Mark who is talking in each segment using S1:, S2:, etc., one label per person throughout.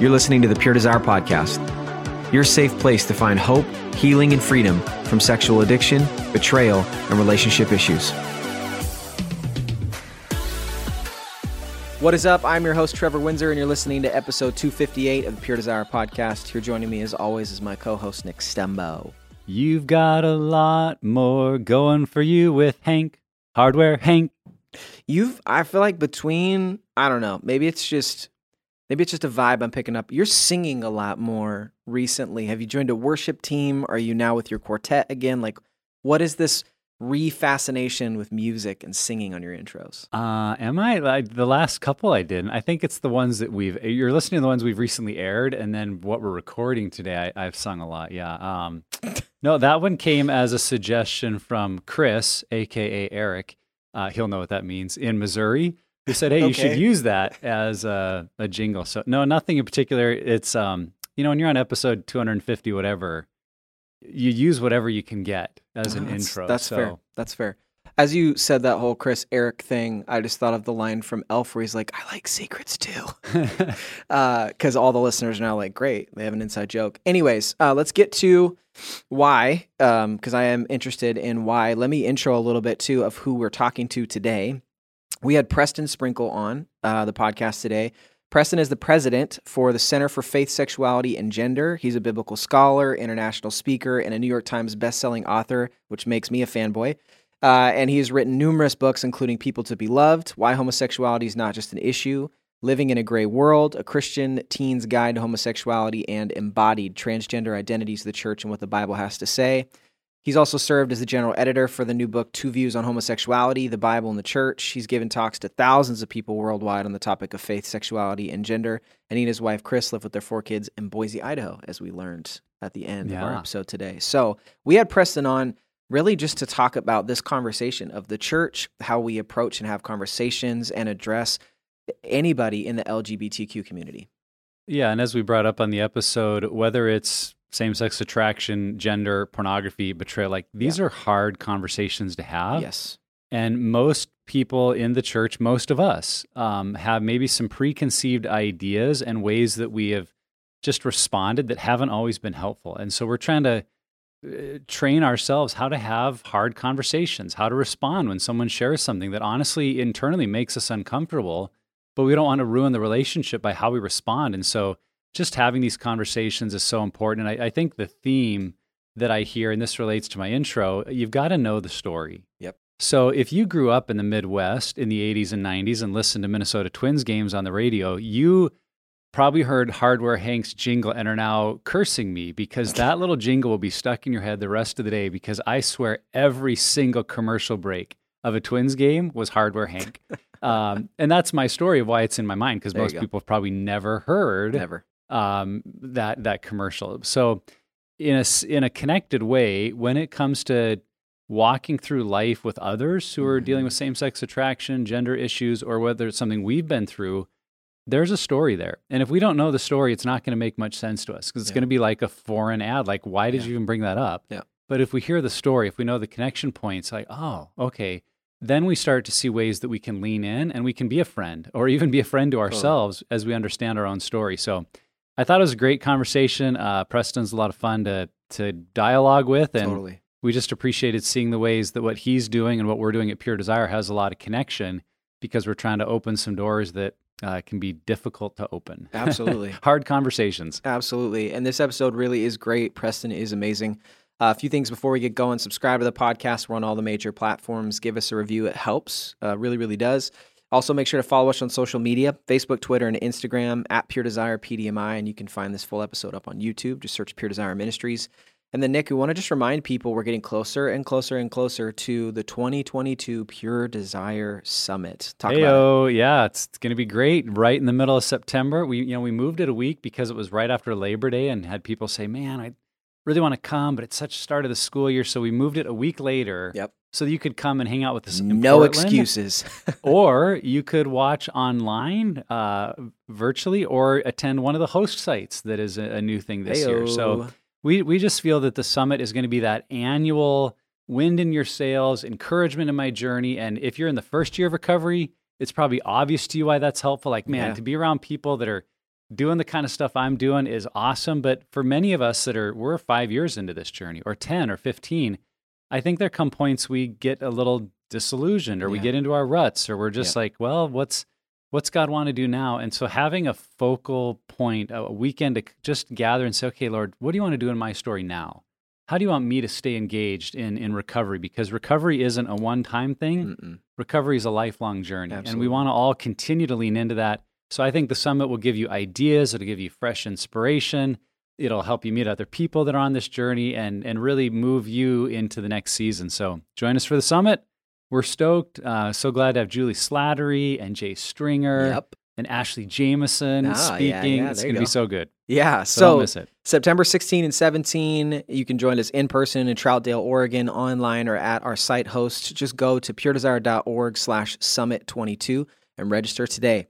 S1: You're listening to the Pure Desire Podcast, your safe place to find hope, healing, and freedom from sexual addiction, betrayal, and relationship issues. What is up? I'm your host, Trevor Windsor, and you're listening to episode 258 of the Pure Desire Podcast. Here joining me, as always, is my co host, Nick Stumbo.
S2: You've got a lot more going for you with Hank, Hardware Hank.
S1: You've, I feel like between, I don't know, maybe it's just maybe it's just a vibe I'm picking up. You're singing a lot more recently. Have you joined a worship team? Are you now with your quartet again? Like, what is this refascination with music and singing on your intros?
S2: Uh, am I? Like, the last couple I didn't. I think it's the ones that we've. You're listening to the ones we've recently aired, and then what we're recording today. I, have sung a lot. Yeah. Um, no, that one came as a suggestion from Chris, aka Eric. Uh, he'll know what that means in Missouri who said, "Hey, okay. you should use that as a, a jingle." So no, nothing in particular. It's um, you know, when you're on episode 250, whatever, you use whatever you can get as an
S1: that's,
S2: intro.
S1: That's
S2: so.
S1: fair. That's fair. As you said that whole Chris Eric thing, I just thought of the line from Elf where he's like, "I like secrets too," because uh, all the listeners are now like, "Great, they have an inside joke." Anyways, uh, let's get to why, because um, I am interested in why. Let me intro a little bit too of who we're talking to today. We had Preston Sprinkle on uh, the podcast today. Preston is the president for the Center for Faith, Sexuality, and Gender. He's a biblical scholar, international speaker, and a New York Times bestselling author, which makes me a fanboy. Uh, and he has written numerous books, including People to Be Loved, Why Homosexuality is Not Just an Issue, Living in a Gray World, A Christian Teen's Guide to Homosexuality, and Embodied Transgender Identities of the Church and What the Bible Has to Say. He's also served as the general editor for the new book, Two Views on Homosexuality, the Bible and the Church. He's given talks to thousands of people worldwide on the topic of faith, sexuality, and gender. And he and his wife, Chris, live with their four kids in Boise, Idaho, as we learned at the end yeah. of our episode today. So we had Preston on really just to talk about this conversation of the church, how we approach and have conversations and address anybody in the LGBTQ community.
S2: Yeah. And as we brought up on the episode, whether it's same sex attraction, gender, pornography, betrayal. Like these yeah. are hard conversations to have.
S1: Yes.
S2: And most people in the church, most of us, um, have maybe some preconceived ideas and ways that we have just responded that haven't always been helpful. And so we're trying to uh, train ourselves how to have hard conversations, how to respond when someone shares something that honestly internally makes us uncomfortable, but we don't want to ruin the relationship by how we respond. And so just having these conversations is so important. And I, I think the theme that I hear, and this relates to my intro, you've got to know the story.
S1: Yep.
S2: So if you grew up in the Midwest in the 80s and 90s and listened to Minnesota Twins games on the radio, you probably heard Hardware Hank's jingle and are now cursing me because that little jingle will be stuck in your head the rest of the day because I swear every single commercial break of a Twins game was Hardware Hank. um, and that's my story of why it's in my mind because most people have probably never heard
S1: never
S2: um, that that commercial. So in a in a connected way, when it comes to walking through life with others who are dealing with mm-hmm. same sex attraction, gender issues, or whether it's something we've been through, there's a story there. And if we don't know the story, it's not going to make much sense to us because it's
S1: Yeah.
S2: going to be like a foreign ad. Like, why did
S1: Yeah.
S2: you even bring that up?
S1: Yeah.
S2: But if we hear the story, if we know the connection points, like, oh, okay, then we start to see ways that we can lean in and we can be a friend or even be a friend to ourselves as we understand our own story. So I thought it was a great conversation. Uh, Preston's a lot of fun to to dialogue with, and
S1: totally.
S2: we just appreciated seeing the ways that what he's doing and what we're doing at Pure Desire has a lot of connection because we're trying to open some doors that uh, can be difficult to open.
S1: Absolutely.
S2: Hard conversations.
S1: Absolutely. And this episode really is great. Preston is amazing. Uh, a few things before we get going subscribe to the podcast. We're on all the major platforms. Give us a review. It helps, uh, really, really does. Also, make sure to follow us on social media Facebook, Twitter, and Instagram at Pure Desire PDMI. And you can find this full episode up on YouTube. Just search Pure Desire Ministries. And then, Nick, we want to just remind people we're getting closer and closer and closer to the 2022 Pure Desire Summit. Talk about it.
S2: Yeah, it's, it's going to be great. Right in the middle of September, we you know we moved it a week because it was right after Labor Day, and had people say, "Man, I really want to come, but it's such start of the school year," so we moved it a week later.
S1: Yep.
S2: So that you could come and hang out with us.
S1: No
S2: Portland.
S1: excuses.
S2: or you could watch online uh, virtually or attend one of the host sites that is a, a new thing this year. So we, we just feel that the summit is going to be that annual wind in your sails, encouragement in my journey. And if you're in the first year of recovery, it's probably obvious to you why that's helpful. Like, man,
S1: Yeah.
S2: to be around people that are doing the kind of stuff I'm doing is awesome. But for many of us that are, we're five years into this journey or 10 or 15, I think there come points we get a little disillusioned or we get into our ruts or we're just like, well, what's, what's God want to do now? And so having a focal point, a weekend to just gather and say, okay, Lord, what do you want to do in my story now? How do you want me to stay engaged in, in recovery? Because recovery isn't a one time thing
S1: Mm-mm.
S2: recovery is a lifelong journey and we want to all continue to lean into that so i think the summit will give you ideas it'll give you fresh inspiration it'll help you meet other people that are on this journey and and really move you into the next season so join us for the summit we're stoked uh, so glad to have juli slattery and jay stringer
S1: Yep.
S2: and ashley jameson
S1: Ah,
S2: speaking
S1: yeah,
S2: it's going to be so good
S1: Yeah.
S2: so, don't
S1: So
S2: miss it
S1: September 16 and 17, you can join us in person in Troutdale, Oregon, online or at our site host. Just go to puredesire.org slash summit 22 and register today.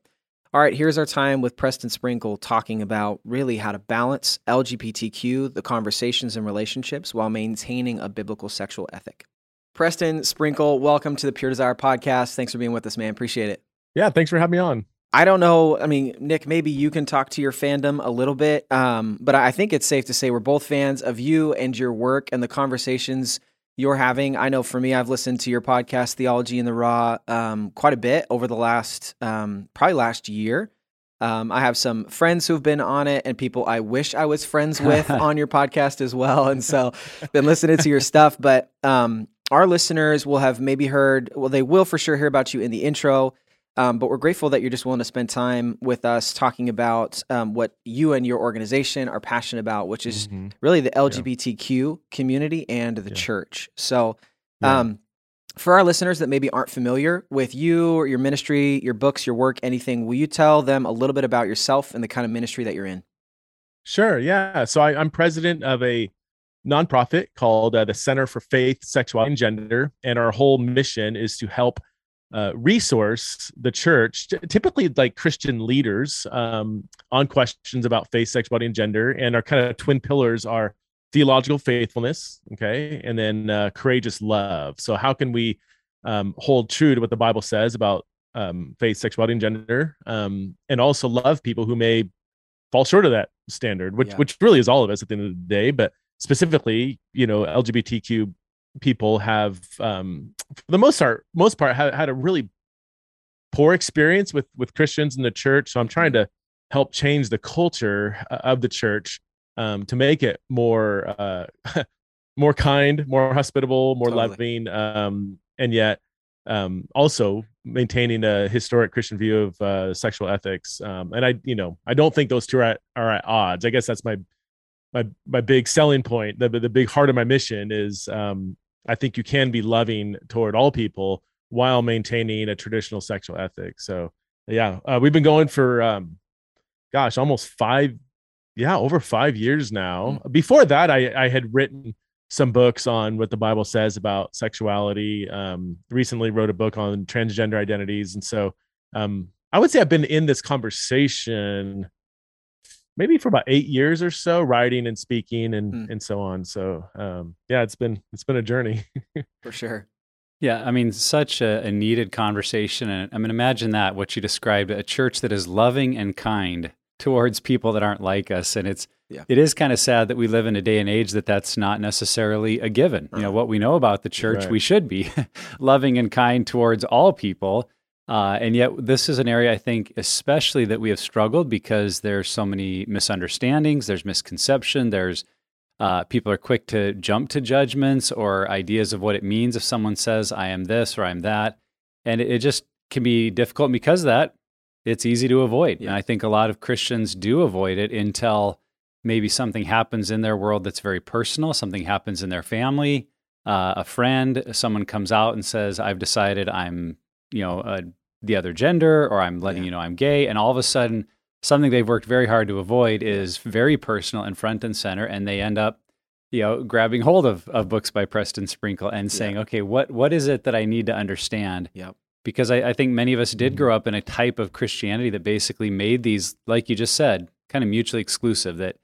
S1: All right, here's our time with Preston Sprinkle talking about really how to balance LGBTQ, the conversations and relationships, while maintaining a biblical sexual ethic. Preston Sprinkle, welcome to the Pure Desire podcast. Thanks for being with us, man. Appreciate it.
S3: Yeah, thanks for having me on.
S1: I don't know. I mean, Nick, maybe you can talk to your fandom a little bit, um, but I think it's safe to say we're both fans of you and your work and the conversations you're having. I know for me, I've listened to your podcast, Theology in the Raw, um, quite a bit over the last, um, probably last year. Um, I have some friends who've been on it and people I wish I was friends with on your podcast as well. And so been listening to your stuff, but um, our listeners will have maybe heard, well, they will for sure hear about you in the intro. Um, but we're grateful that you're just willing to spend time with us talking about um, what you and your organization are passionate about, which is
S3: Mhm.
S1: really the LGBTQ community and the
S3: Yeah.
S1: church. So,
S3: Yeah.
S1: um, for our listeners that maybe aren't familiar with you or your ministry, your books, your work, anything, will you tell them a little bit about yourself and the kind of ministry that you're in?
S3: Sure. Yeah. So I, I'm president of a nonprofit called uh, the Center for Faith, Sexuality, and Gender, and our whole mission is to help uh, resource the church, typically like Christian leaders, um, on questions about faith, sexuality, and gender. And our kind of twin pillars are theological faithfulness, okay, and then uh, courageous love. So how can we um, hold true to what the Bible says about um, faith, sexuality, and gender, um, and also love people who may fall short of that standard, which
S1: Yeah.
S3: which really is all of us at the end of the day. But specifically, you know, LGBTQ people have, um, for the most part, most part, had, had a really poor experience with with Christians in the church. So I'm trying to help change the culture uh, of the church um, to make it more uh, more kind, more hospitable, more
S1: Totally.
S3: loving, um, and yet um, also maintaining a historic Christian view of uh, sexual ethics. Um, and I, you know, I don't think those two are at, are at odds. I guess that's my my my big selling point. The the big heart of my mission is um, I think you can be loving toward all people while maintaining a traditional sexual ethic. So yeah, uh, we've been going for um, gosh, almost five, yeah, over five years now. Before that, I I had written some books on what the Bible says about sexuality. Um, recently wrote a book on transgender identities, and so um, I would say I've been in this conversation maybe for about eight years or so, writing and speaking and
S1: Hmm.
S3: and so on. So um, yeah, it's been it's been a journey.
S1: For sure.
S2: Yeah, I mean, such a, a needed conversation. And I mean, imagine that what you described a church that is loving and kind towards people that aren't like us. And it's,
S1: Yeah.
S2: it is kind of sad that we live in a day and age that that's not necessarily a given. You know, what we know about the church,
S3: Right.
S2: we should be loving and kind towards all people. Uh, and yet, this is an area I think, especially that we have struggled because there's so many misunderstandings, there's misconception, there's uh, people are quick to jump to judgments or ideas of what it means if someone says, I am this or I'm that. And it, it just can be difficult. And because of that, it's easy to avoid. And I think a lot of Christians do avoid it until maybe something happens in their world that's very personal, something happens in their family, uh, a friend, someone comes out and says, I've decided I'm, you know, uh, the other gender or I'm letting
S1: Yeah.
S2: you know I'm gay. And all of a sudden, something they've worked very hard to avoid is very personal and front and center. And they end up, you know, grabbing hold of, of books by Preston Sprinkle and
S1: Yeah.
S2: saying, okay, what, what is it that I need to understand?
S1: Yep.
S2: because I, I think many of us did
S3: Mhm.
S2: grow up in a type of Christianity that basically made these, like you just said, kind of mutually exclusive. That,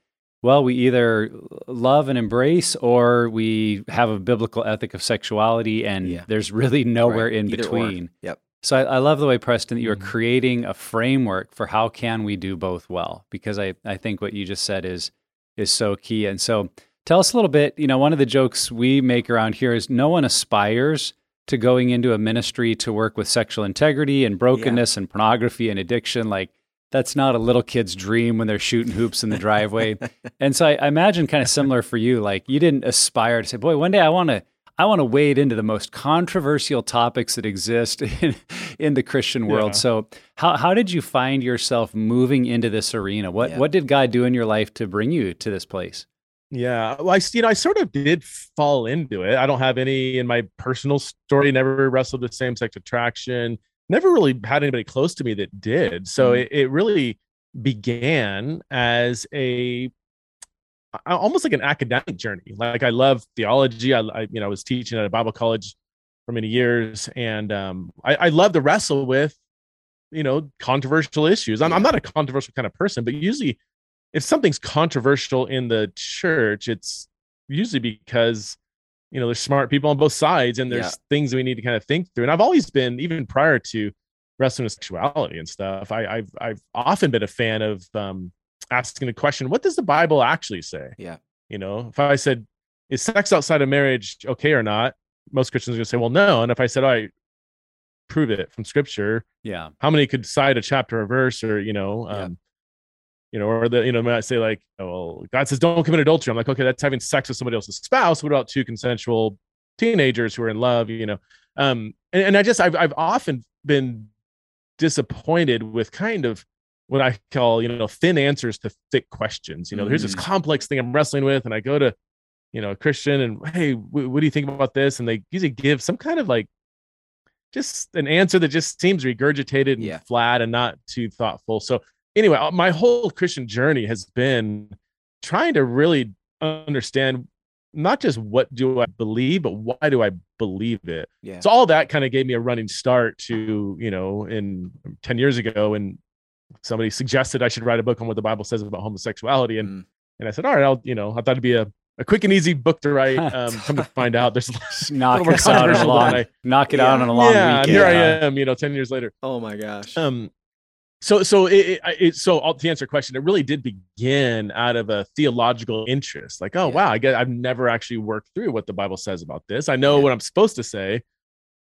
S2: well, we either love and embrace or we have a biblical ethic of sexuality, and
S1: Yeah.
S2: there's really nowhere
S1: Right.
S2: in
S1: Either or.
S2: between.
S1: Yep.
S2: So I, I love the way, Preston, that you are
S3: Mhm.
S2: creating a framework for how can we do both well, because I, I think what you just said is is so key. And so tell us a little bit, you know, one of the jokes we make around here is no one aspires to going into a ministry to work with sexual integrity and brokenness and pornography and addiction. Like that's not a little kid's dream when they're shooting hoops in the driveway. and so I, I imagine kind of similar for you. Like you didn't aspire to say, boy, one day I want to I want to wade into the most controversial topics that exist in, in the Christian world.
S3: Yeah.
S2: So, how, how did you find yourself moving into this arena? What
S1: Yeah.
S2: what did God do in your life to bring you to this place?
S3: Yeah, well, I you know I sort of did fall into it. I don't have any in my personal story. Never wrestled with same sex attraction. Never really had anybody close to me that did. So
S2: Mhm.
S3: it, it really began as a a- almost like an academic journey. Like I love theology. I, I you know I was teaching at a Bible college for many years, and um, I, I love to wrestle with you know controversial issues. I'm, I'm not a controversial kind of person, but usually if something's controversial in the church, it's usually because you know there's smart people on both sides, and there's
S1: Yeah.
S3: things we need to kind of think through. And I've always been, even prior to wrestling with sexuality and stuff, I, I've I've often been a fan of um, asking the question, "What does the Bible actually say?"
S1: Yeah.
S3: You know, if I said, "Is sex outside of marriage okay or not?" Most Christians are going to say, "Well, no." And if I said, "All right, prove it from Scripture,"
S2: Yeah.
S3: how many could cite a chapter or verse or you know
S1: Yeah.
S3: You know or the you know might say like oh well god says don't commit adultery i'm like okay that's having sex with somebody else's spouse what about two consensual teenagers who are in love you know um and, and i just I've, I've often been disappointed with kind of what i call you know thin answers to thick questions you know here's this
S1: Mm.
S3: complex thing i'm wrestling with and i go to you know a christian and hey wh- what do you think about this and they usually give some kind of like just an answer that just seems regurgitated and
S1: Yeah.
S3: flat and not too thoughtful. So anyway, uh, my whole Christian journey has been trying to really understand not just what do I believe, but why do I believe it.
S1: Yeah.
S3: So all that kind of gave me a running start to, you know, in 10 years ago and somebody suggested I should write a book on what the Bible says about homosexuality. And
S1: Mm.
S3: and I said, all right, I'll, you know, I thought it'd be a, a quick and easy book to write. Um, come to find out there's
S2: knock us out on a long,
S3: I-
S2: knock it
S1: Yeah.
S2: out on a long
S3: yeah, and
S2: weekend.
S3: here I am, you know, 10 years later.
S1: Oh my gosh.
S3: Um, so, so it, it, so I'll- to answer your question, it really did begin out of a theological interest. Like, oh
S1: Yeah.
S3: wow, I get, I've never actually worked through what the Bible says about this. I know
S1: Yeah.
S3: what I'm supposed to say,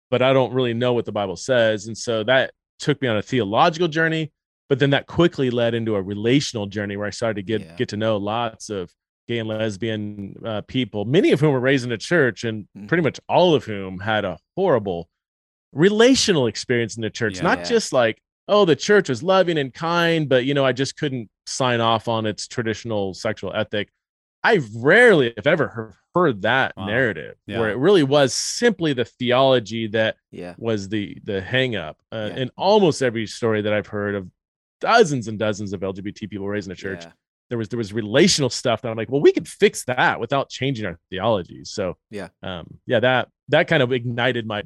S3: but I don't really know what the Bible says, and so that took me on a theological journey. But then that quickly led into a relational journey where I started to get
S1: Yeah.
S3: get to know lots of gay and lesbian uh, people, many of whom were raised in a church, and
S1: Mhm.
S3: pretty much all of whom had a horrible relational experience in the church. Not just like, oh, the church was loving and kind, but you know, I just couldn't sign off on its traditional sexual ethic. I've rarely, if ever, heard, that
S2: Wow.
S3: narrative
S2: Yeah.
S3: where it really was simply the theology that
S1: yeah.
S3: was the the hang up. Uh,
S1: Yeah.
S3: In almost every story that I've heard of dozens and dozens of LGBT people raised in a church, there was there was relational stuff that I'm like, well, we could fix that without changing our theology. So
S1: Yeah.
S3: um, yeah, that that kind of ignited my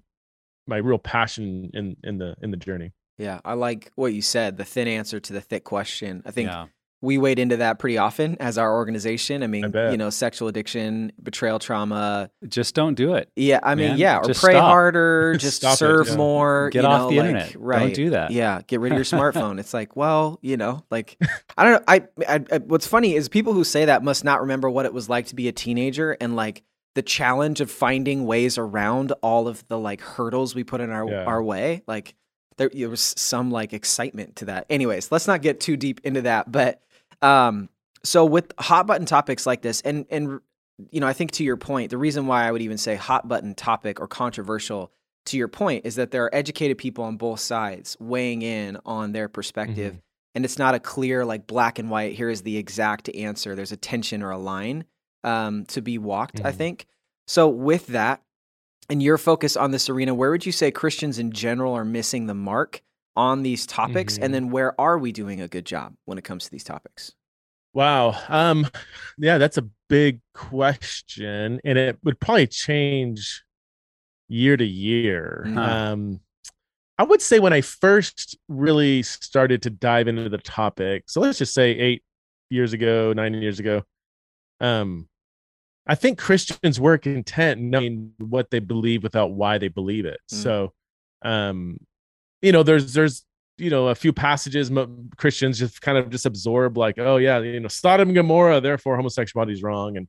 S3: my real passion in in the in the journey.
S1: Yeah, I like what you said, the thin answer to the thick question. I think
S2: yeah.
S1: we wade into that pretty often as our organization. I mean,
S3: bet.
S1: you know, sexual addiction, betrayal trauma.
S2: Just don't do it.
S1: Yeah, I mean,
S2: Man,
S1: yeah, or
S2: just
S1: pray
S2: stop.
S1: harder, just
S3: Stop it,
S1: serve
S3: yeah.
S1: more.
S2: Get
S1: you
S2: off
S1: know,
S2: the
S1: like,
S2: internet.
S1: Right.
S2: Don't do that.
S1: Yeah, get rid of your smartphone. It's like, well, you know, like I don't know. I, I, I what's funny is people who say that must not remember what it was like to be a teenager and like the challenge of finding ways around all of the like hurdles we put in our
S3: Yeah.
S1: our way. Like there, there was some like excitement to that. Anyways, let's not get too deep into that. But um, so with hot button topics like this, and and you know, I think to your point, the reason why I would even say hot button topic or controversial to your point is that there are educated people on both sides weighing in on their perspective
S3: Mm-hmm.
S1: and it's not a clear like black and white here is the exact answer there's a tension or a line um, to be walked i
S3: Mhm.
S1: think so with that and your focus on this arena where would you say christians in general are missing the mark on these topics
S3: Mhm.
S1: and then where are we doing a good job when it comes to these topics
S3: Wow. Um, yeah, that's a big question, and it would probably change year to year.
S1: Mhm.
S3: Um, I would say when I first really started to dive into the topic, so let's just say eight years ago, nine years ago, um, I think Christians were content knowing what they believe without why they believe it.
S1: Mm.
S3: So, um, you know, there's there's you know a few passages Christians just kind of just absorb like, oh yeah, you know, Sodom and Gomorrah, therefore homosexuality is wrong, and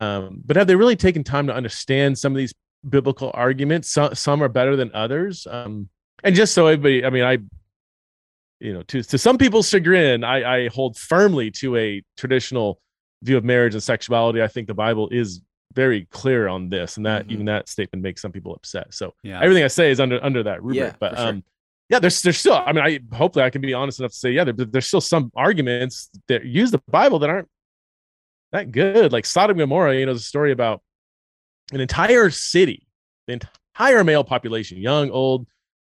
S3: um, but have they really taken time to understand some of these biblical arguments? Some some are better than others. Um, and just so everybody, I mean, I, you know, to to some people's chagrin, I, I hold firmly to a traditional view of marriage and sexuality. I think the Bible is very clear on this, and that
S1: Mhm.
S3: even that statement makes some people upset. So
S2: Yeah.
S3: everything I say is under under that rubric.
S1: Yeah,
S3: but
S1: for sure.
S3: um, yeah, there's there's still. I mean, I hopefully I can be honest enough to say, yeah, there, there's still some arguments that use the Bible that aren't that good. Like Sodom and Gomorrah, you know, the story about an entire city, the entire male population, young, old,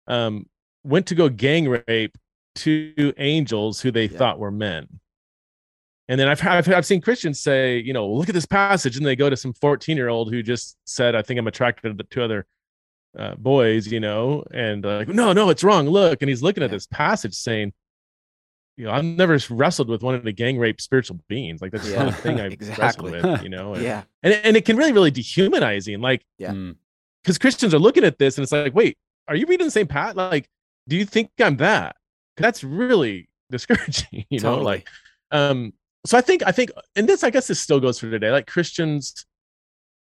S3: um, went to go gang rape two angels who they
S1: Yeah.
S3: thought were men. And then I've, I've I've seen Christians say, you know, look at this passage, and they go to some 14 year old who just said, I think I'm attracted to two other uh, boys, you know, and uh, like, no, no, it's wrong. Look, and he's looking at this passage saying, you know, I've never wrestled with one of the gang rape spiritual beings. Like that's
S1: Yeah,
S3: not a thing I've
S1: exactly.
S3: wrestled with, you know. And,
S1: yeah
S3: and and it can really, really dehumanizing. Like
S1: Yeah.
S2: Mm.
S3: because Christians are looking at this and it's like, wait, are you reading the same pat? Like, do you think I'm that? 'Cause That's really discouraging, you know. Like, um, so I think I think, and this I guess this still goes for today. Like Christians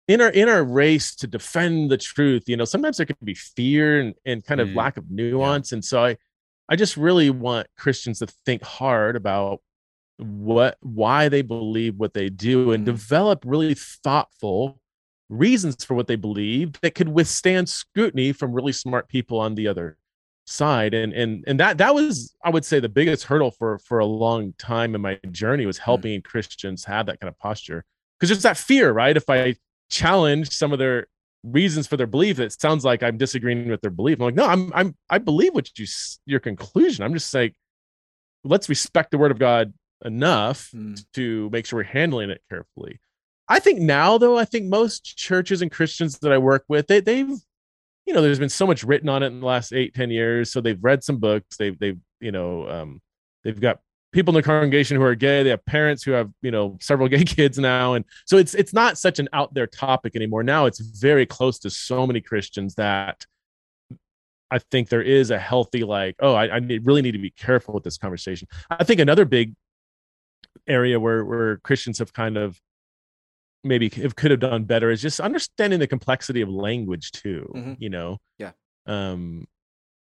S3: in our in our race to defend the truth, you know, sometimes there can be fear and, and kind of
S2: Mm.
S3: lack of nuance, and so I I just really want Christians to think hard about what why they believe what they do and
S1: Mhm.
S3: develop really thoughtful reasons for what they believe that could withstand scrutiny from really smart people on the other side and and and that that was i would say the biggest hurdle for for a long time in my journey was helping christians have that kind of posture. Because there's that fear right? If i challenge some of their reasons for their belief it sounds like i'm disagreeing with their belief. I'm like no i'm i'm i believe what you your conclusion. I'm just like let's respect the word of god enough
S1: Mm.
S3: to make sure we're handling it carefully. I think now, though, I think most churches and Christians that I work with, they, they've, you know, there's been so much written on it in the last eight, ten years. So they've read some books. They've, they've, you know, um, they've got people in the congregation who are gay. They have parents who have, you know, several gay kids now, and so it's it's not such an out there topic anymore. Now it's very close to so many Christians that I think there is a healthy like, oh, I, I need, really need to be careful with this conversation. I think another big area where where Christians have kind of maybe could have done better is just understanding the complexity of language too
S1: Mhm.
S3: you know
S1: Yeah.
S3: um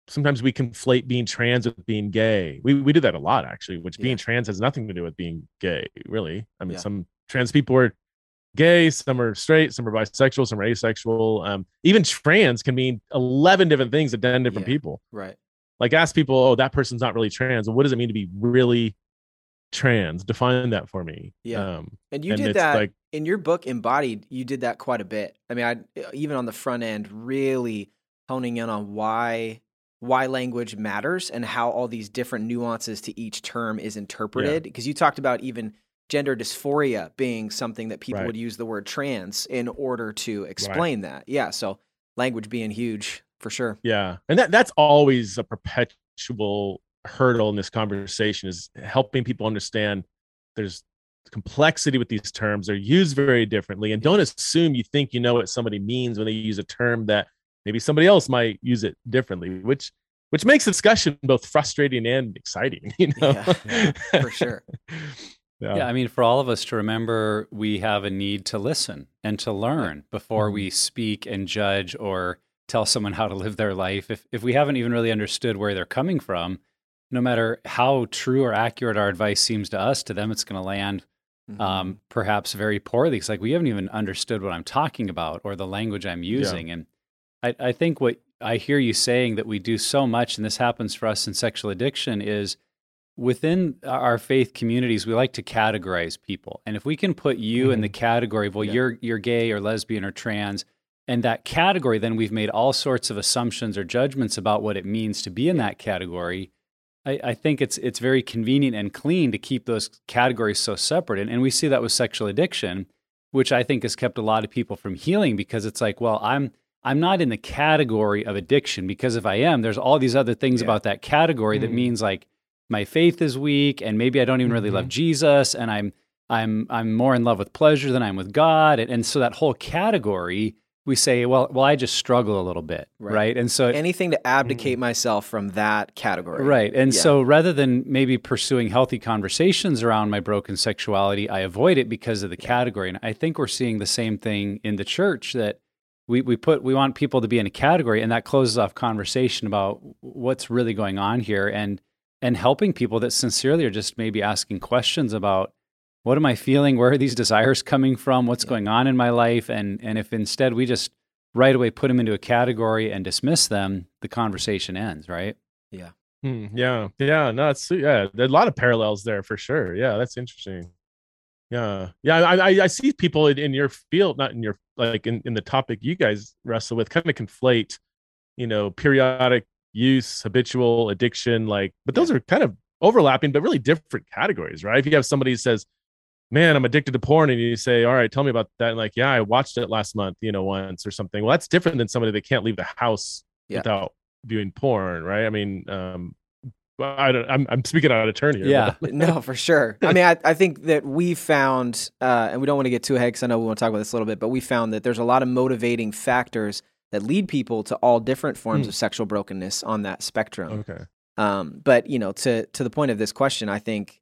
S3: sometimes we conflate being trans with being gay we we do that a lot actually which being
S1: Yeah.
S3: trans has nothing to do with being gay really i mean
S1: Yeah.
S3: some trans people are gay some are straight some are bisexual some are asexual um even trans can mean 11 different things to 10 different
S1: Yeah.
S3: people
S1: right
S3: like ask people oh that person's not really trans well, what does it mean to be really trans define that for me
S1: Yeah.
S3: um
S1: and you
S3: and
S1: did that
S3: like
S1: in your book embodied you did that quite a bit. I mean i even on the front end really honing in on why why language matters and how all these different nuances to each term is interpreted because you talked about even gender dysphoria being something that people
S3: Right.
S1: would use the word trans in order to explain that. Yeah so language being huge for sure.
S3: Yeah, and that that's always a perpetual hurdle in this conversation is helping people understand there's complexity with these terms they're used very differently and don't assume you think you know what somebody means when they use a term that maybe somebody else might use it differently which which makes discussion both frustrating and exciting you know
S1: Yeah, yeah, for sure.
S3: yeah.
S2: Yeah, I mean, for all of us to remember, we have a need to listen and to learn before
S3: Mhm.
S2: we speak and judge or tell someone how to live their life. If if we haven't even really understood where they're coming from, no matter how true or accurate our advice seems to us, to them it's going to land
S1: Mhm.
S2: um, perhaps very poorly. It's like we haven't even understood what I'm talking about or the language I'm using. And I, I think what I hear you saying that we do so much, and this happens for us in sexual addiction, is within our faith communities, we like to categorize people. And if we can put you in the category of, well,
S1: Yeah.
S2: you're you're gay or lesbian or trans, and that category, then we've made all sorts of assumptions or judgments about what it means to be in that category. I, I think it's it's very convenient and clean to keep those categories so separate. And, and we see that with sexual addiction, which I think has kept a lot of people from healing because it's like, well, I'm I'm not in the category of addiction because if I am, there's all these other things
S1: Yeah.
S2: about that category that
S3: Mm.
S2: means like my faith is weak and maybe I don't even really love Jesus and I'm I'm I'm more in love with pleasure than I'm with God. And, and so that whole category, we say, well, well, I just struggle a little bit,
S1: Right.
S2: right? And so
S1: Anything to abdicate mm. myself from that category.
S2: Right. And
S1: Yeah.
S2: so rather than maybe pursuing healthy conversations around my broken sexuality, I avoid it because of the category. And I think we're seeing the same thing in the church that we, we put we want people to be in a category and that closes off conversation about what's really going on here and and helping people that sincerely are just maybe asking questions about what am I feeling? Where are these desires coming from? What's
S1: Yeah.
S2: going on in my life? And and if instead we just right away put them into a category and dismiss them, the conversation ends, right?
S3: Hmm, yeah, yeah, no, it's yeah. There's a lot of parallels there for sure. Yeah, that's interesting. Yeah, yeah. I I, I see people in, in your field, not in your like in, in the topic you guys wrestle with, kind of conflate, you know, periodic use, habitual addiction, like, but those are kind of overlapping, but really different categories, right? If you have somebody who says, "Man, I'm addicted to porn," and you say, "All right, tell me about that," and like, "Yeah, I watched it last month, you know, once or something." Well, that's different than somebody that can't leave the house
S1: Yeah.
S3: without viewing porn, right? I mean, um, I don't, I'm I'm speaking out of turn here.
S2: Yeah.
S1: no, for sure. I mean, I, I think that we found, uh, and we don't want to get too ahead because I know we want to talk about this a little bit, but we found that there's a lot of motivating factors that lead people to all different forms
S3: Hmm.
S1: of sexual brokenness on that spectrum.
S3: okay.
S1: Um, but you know, to to the point of this question, I think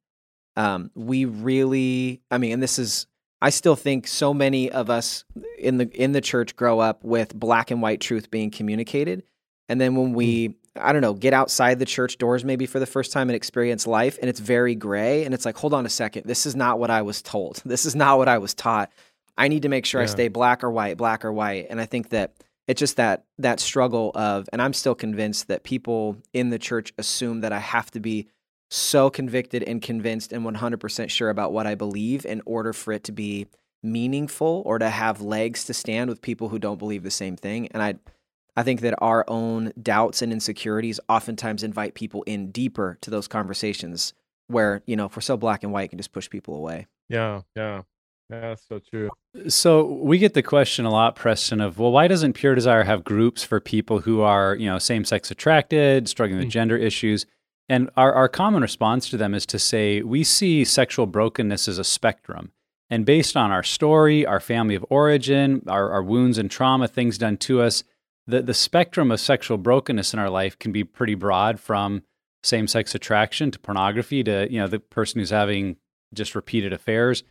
S1: um, we really, I mean, and this is, I still think so many of us in the in the church grow up with black and white truth being communicated, and then when we, I don't know, get outside the church doors maybe for the first time and experience life, and it's very gray, and it's like, hold on a second, this is not what I was told. This is not what I was taught. I need to make sure I stay black or white, black or white, and I think that it's just that that struggle of and i'm still convinced that people in the church assume that i have to be so convicted and convinced and 100% sure about what i believe in order for it to be meaningful or to have legs to stand with people who don't believe the same thing and i i think that our own doubts and insecurities oftentimes invite people in deeper to those conversations where you know if we're so black and white it can just push people away
S3: Yeah, yeah, yeah. That's so true.
S2: So we get the question a lot, Preston, of well, why doesn't Pure Desire have groups for people who are, you know, same-sex attracted, struggling with
S3: Mm.
S2: gender issues? And our, our common response to them is to say we see sexual brokenness as a spectrum. And based on our story, our family of origin, our, our wounds and trauma, things done to us, the, the spectrum of sexual brokenness in our life can be pretty broad from same-sex attraction to pornography to, you know, the person who's having just repeated affairs.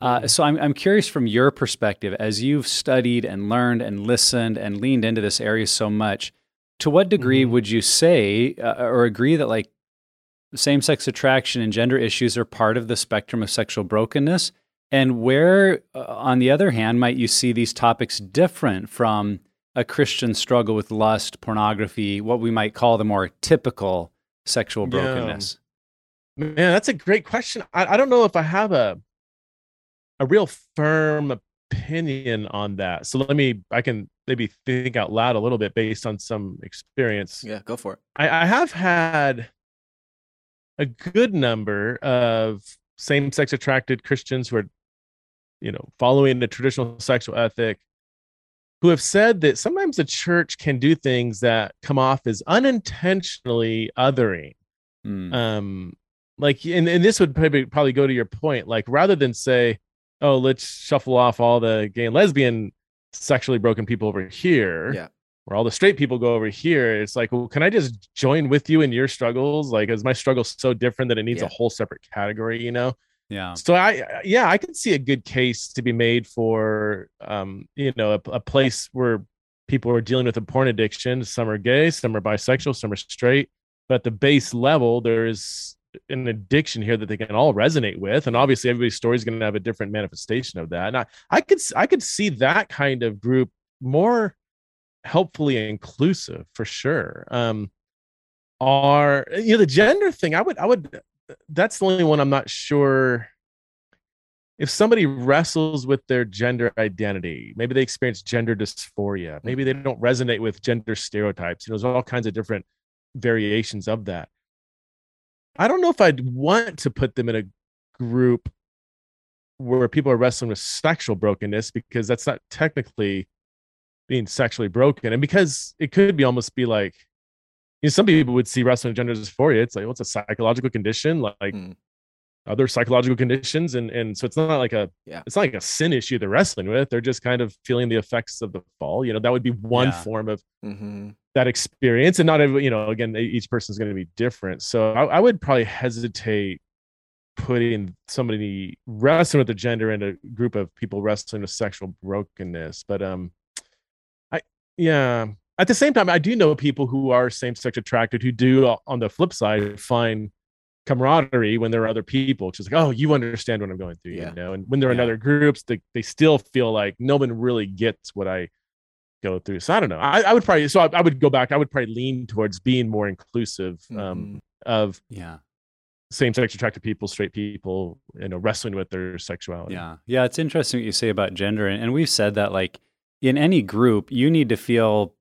S2: Uh, so I'm, I'm curious from your perspective, as you've studied and learned and listened and leaned into this area so much, to what degree
S3: Mhm.
S2: would you say uh, or agree that like same-sex attraction and gender issues are part of the spectrum of sexual brokenness? And where, uh, on the other hand, might you see these topics different from a Christian struggle with lust, pornography, what we might call the more typical sexual
S3: Yeah.
S2: brokenness?
S3: Man, that's a great question. I, I don't know if I have a a real firm opinion on that. So let me I can maybe think out loud a little bit based on some experience.
S1: yeah go for it
S3: I, I have had a good number of same-sex attracted Christians who are, you know, following the traditional sexual ethic, who have said that sometimes the church can do things that come off as unintentionally othering.
S2: Mm.
S3: Um, like, and, and this would probably probably go to your point. Like, rather than say, "Oh, let's shuffle off all the gay and lesbian sexually broken people over here,"
S1: Yeah.
S3: or all the straight people go over here. It's like, well, can I just join with you in your struggles? Like, is my struggle so different that it needs
S1: Yeah.
S3: a whole separate category? You know?
S2: yeah.
S3: So I, yeah, I can see a good case to be made for, um, you know, a, a place where people are dealing with a porn addiction. Some are gay, some are bisexual, some are straight. But at the base level, there's an addiction here that they can all resonate with, and obviously everybody's story is going to have a different manifestation of that. And I, I could, I could see that kind of group more helpfully inclusive for sure. Um, are you know the gender thing? I would, I would that's the only one I'm not sure if somebody wrestles with their gender identity, maybe they experience gender dysphoria, maybe they don't resonate with gender stereotypes. You know, there's all kinds of different variations of that. I don't know if I'd want to put them in a group where people are wrestling with sexual brokenness because that's not technically being sexually broken. And because it could be almost be like, you know, some people would see wrestling gender dysphoria. It's like, what's a psychological condition? Like
S1: Mm.
S3: Other psychological conditions. And and so it's not like a
S1: Yeah.
S3: it's not like a sin issue they're wrestling with. They're just kind of feeling the effects of the fall. You know, that would be one
S2: Yeah.
S3: form of
S1: hmm
S3: that experience. And not every, you know, again, each person's going to be different. So I, I would probably hesitate putting somebody wrestling with the gender in a group of people wrestling with sexual brokenness. But um I yeah. At the same time, I do know people who are same-sex attracted who do uh, on the flip side find camaraderie when there are other people. It's just like, oh, you understand what I'm going through,
S1: Yeah.
S3: you know. And when they're in
S2: Yeah.
S3: other groups, they, they still feel like no one really gets what I go through. So I don't know. I, I would probably so I, I would go back. I would probably lean towards being more inclusive um,
S1: Mhm.
S3: of
S2: Yeah.
S3: same-sex attracted people, straight people, you know, wrestling with their sexuality.
S2: Yeah. Yeah. It's interesting what you say about gender. And, and we've said that, like, in any group, you need to feel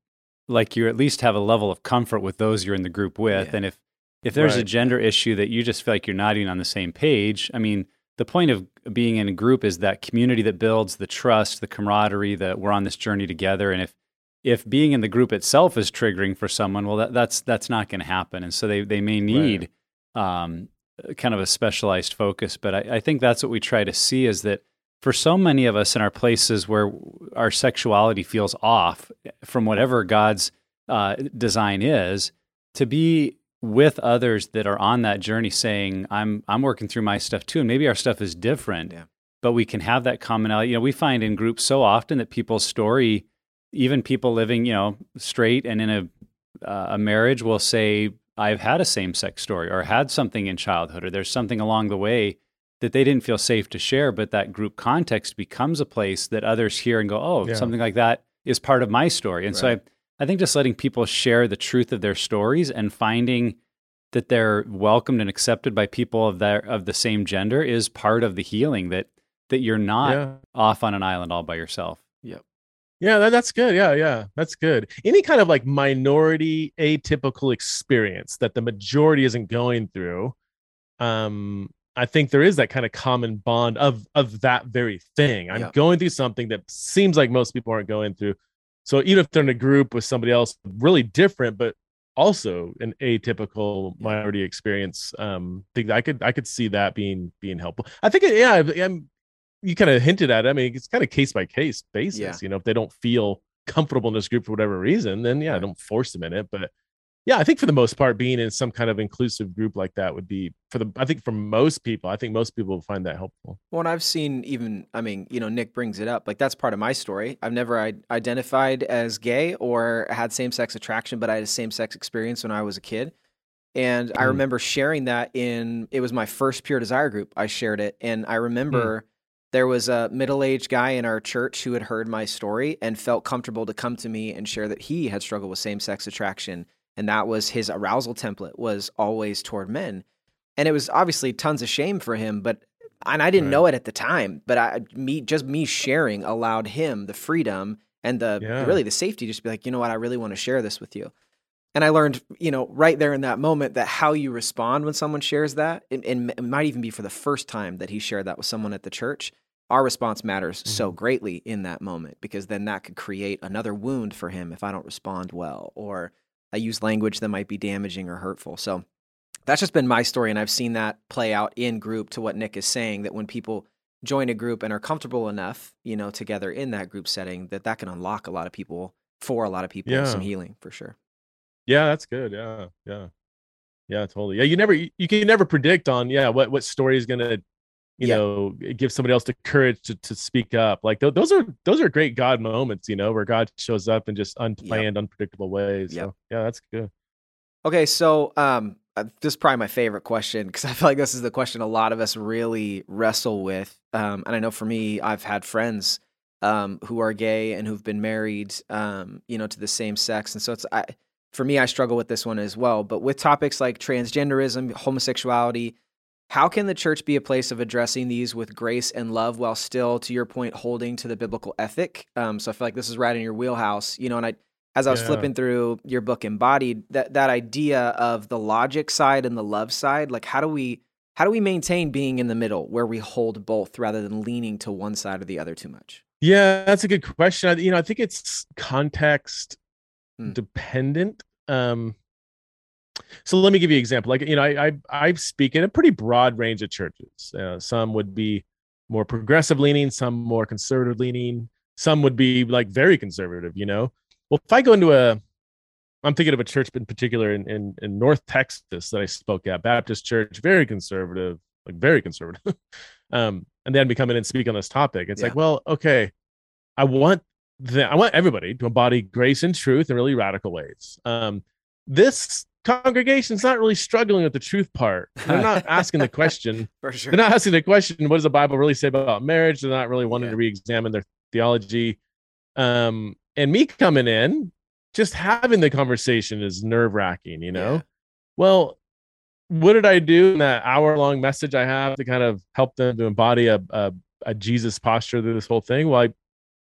S2: like you at least have a level of comfort with those you're in the group with.
S1: Yeah.
S2: And if, if there's a gender issue that you just feel like you're not even on the same page, I mean, the point of being in a group is that community that builds the trust, the camaraderie that we're on this journey together. And if, if being in the group itself is triggering for someone, well, that, that's that's not going to happen. And so they they may need um, kind of a specialized focus. But I, I think that's what we try to see is that for so many of us in our places where our sexuality feels off from whatever God's uh, design is, to be with others that are on that journey saying, I'm I'm working through my stuff too. And maybe our stuff is different.
S1: Yeah.
S2: But we can have that commonality. You know, we find in groups so often that people's story, even people living, you know, straight and in a uh, a marriage will say, I've had a same sex story or had something in childhood, or there's something along the way that they didn't feel safe to share. But that group context becomes a place that others hear and go, oh,
S3: Yeah.
S2: something like that is part of my story. And so I, I think just letting people share the truth of their stories and finding that they're welcomed and accepted by people of their of the same gender is part of the healing that that you're not
S3: Yeah.
S2: off on an island all by yourself.
S3: Yeah, that, that's good. Yeah, yeah, that's good. Any kind of like minority atypical experience that the majority isn't going through, um, I think there is that kind of common bond of of that very thing. I'm
S1: Yeah.
S3: going through something that seems like most people aren't going through. So even if they're in a group with somebody else really different, but also an atypical minority experience, um, think I could I could see that being being helpful. I think it, yeah, I'm you kind of hinted at it. I mean, it's kind of case by case basis.
S1: Yeah.
S3: You know, if they don't feel comfortable in this group for whatever reason, then yeah,
S1: Right.
S3: don't force them in it. But yeah, I think for the most part, being in some kind of inclusive group like that would be for the. I think for most people, I think most people will find that helpful.
S1: Well, and I've seen even, I mean, you know, Nick brings it up. Like, that's part of my story. I've never I- identified as gay or had same sex attraction, but I had a same sex experience when I was a kid. And I
S3: Mm.
S1: remember sharing that in, it was my first Pure Desire group. I shared it. And I remember there was a middle aged guy in our church who had heard my story and felt comfortable to come to me and share that he had struggled with same sex attraction. And that was his arousal template was always toward men. And it was obviously tons of shame for him, but and I didn't
S3: Right.
S1: know it at the time, but I me just me sharing allowed him the freedom and the
S3: Yeah.
S1: really the safety just to be like, you know what, I really want to share this with you. And I learned, you know, right there in that moment that how you respond when someone shares that, and, and it might even be for the first time that he shared that with someone at the church, our response matters
S3: Mm-hmm.
S1: so greatly in that moment because then that could create another wound for him if I don't respond well or I use language that might be damaging or hurtful. So that's just been my story. And I've seen that play out in group to what Nick is saying that when people join a group and are comfortable enough, you know, together in that group setting, that that can unlock a lot of people for a lot of people
S3: Yeah.
S1: some healing for sure.
S3: Yeah, that's good. Yeah, yeah, yeah, totally. Yeah, you never you, you can never predict on yeah what what story is gonna you
S1: Yeah.
S3: know give somebody else the courage to to speak up. Like th- those are those are great God moments, you know, where God shows up in just unplanned, unpredictable ways.
S1: Yep.
S3: So yeah, that's good.
S1: Okay, so um, uh, this is probably my favorite question because I feel like this is the question a lot of us really wrestle with. Um, and I know for me, I've had friends um, who are gay and who've been married, um, you know, to the same sex, and so it's I, for me, I struggle with this one as well. But with topics like transgenderism, homosexuality, how can the church be a place of addressing these with grace and love while still, to your point, holding to the biblical ethic? Um, so I feel like this is right in your wheelhouse, you know, and I as I was
S3: Yeah.
S1: flipping through your book embodied that that idea of the logic side and the love side like how do we how do we maintain being in the middle where we hold both rather than leaning to one side or the other too much
S3: Yeah, that's a good question. I, you know, I think it's context
S1: Hmm.
S3: dependent. Um, so let me give you an example. Like, you know, I I, I speak in a pretty broad range of churches. Uh, some would be more progressive leaning, some more conservative leaning, some would be like very conservative. You know, well, if I go into a, I'm thinking of a church in particular in in, in North Texas that I spoke at, Baptist Church, very conservative, like very conservative. um, and then be coming and speak on this topic. It's like, well, okay, I want the, I want everybody to embody grace and truth in really radical ways. Um, this congregation's not really struggling with the truth part. They're not asking the question.
S1: for sure
S3: They're not asking the question, what does the Bible really say about marriage? They're not really wanting
S1: Yeah.
S3: to re-examine their theology. Um, and me coming in, just having the conversation is nerve-wracking, you know?
S1: Yeah.
S3: Well, what did I do in that hour-long message I have to kind of help them to embody a, a, a Jesus posture through this whole thing? Well, I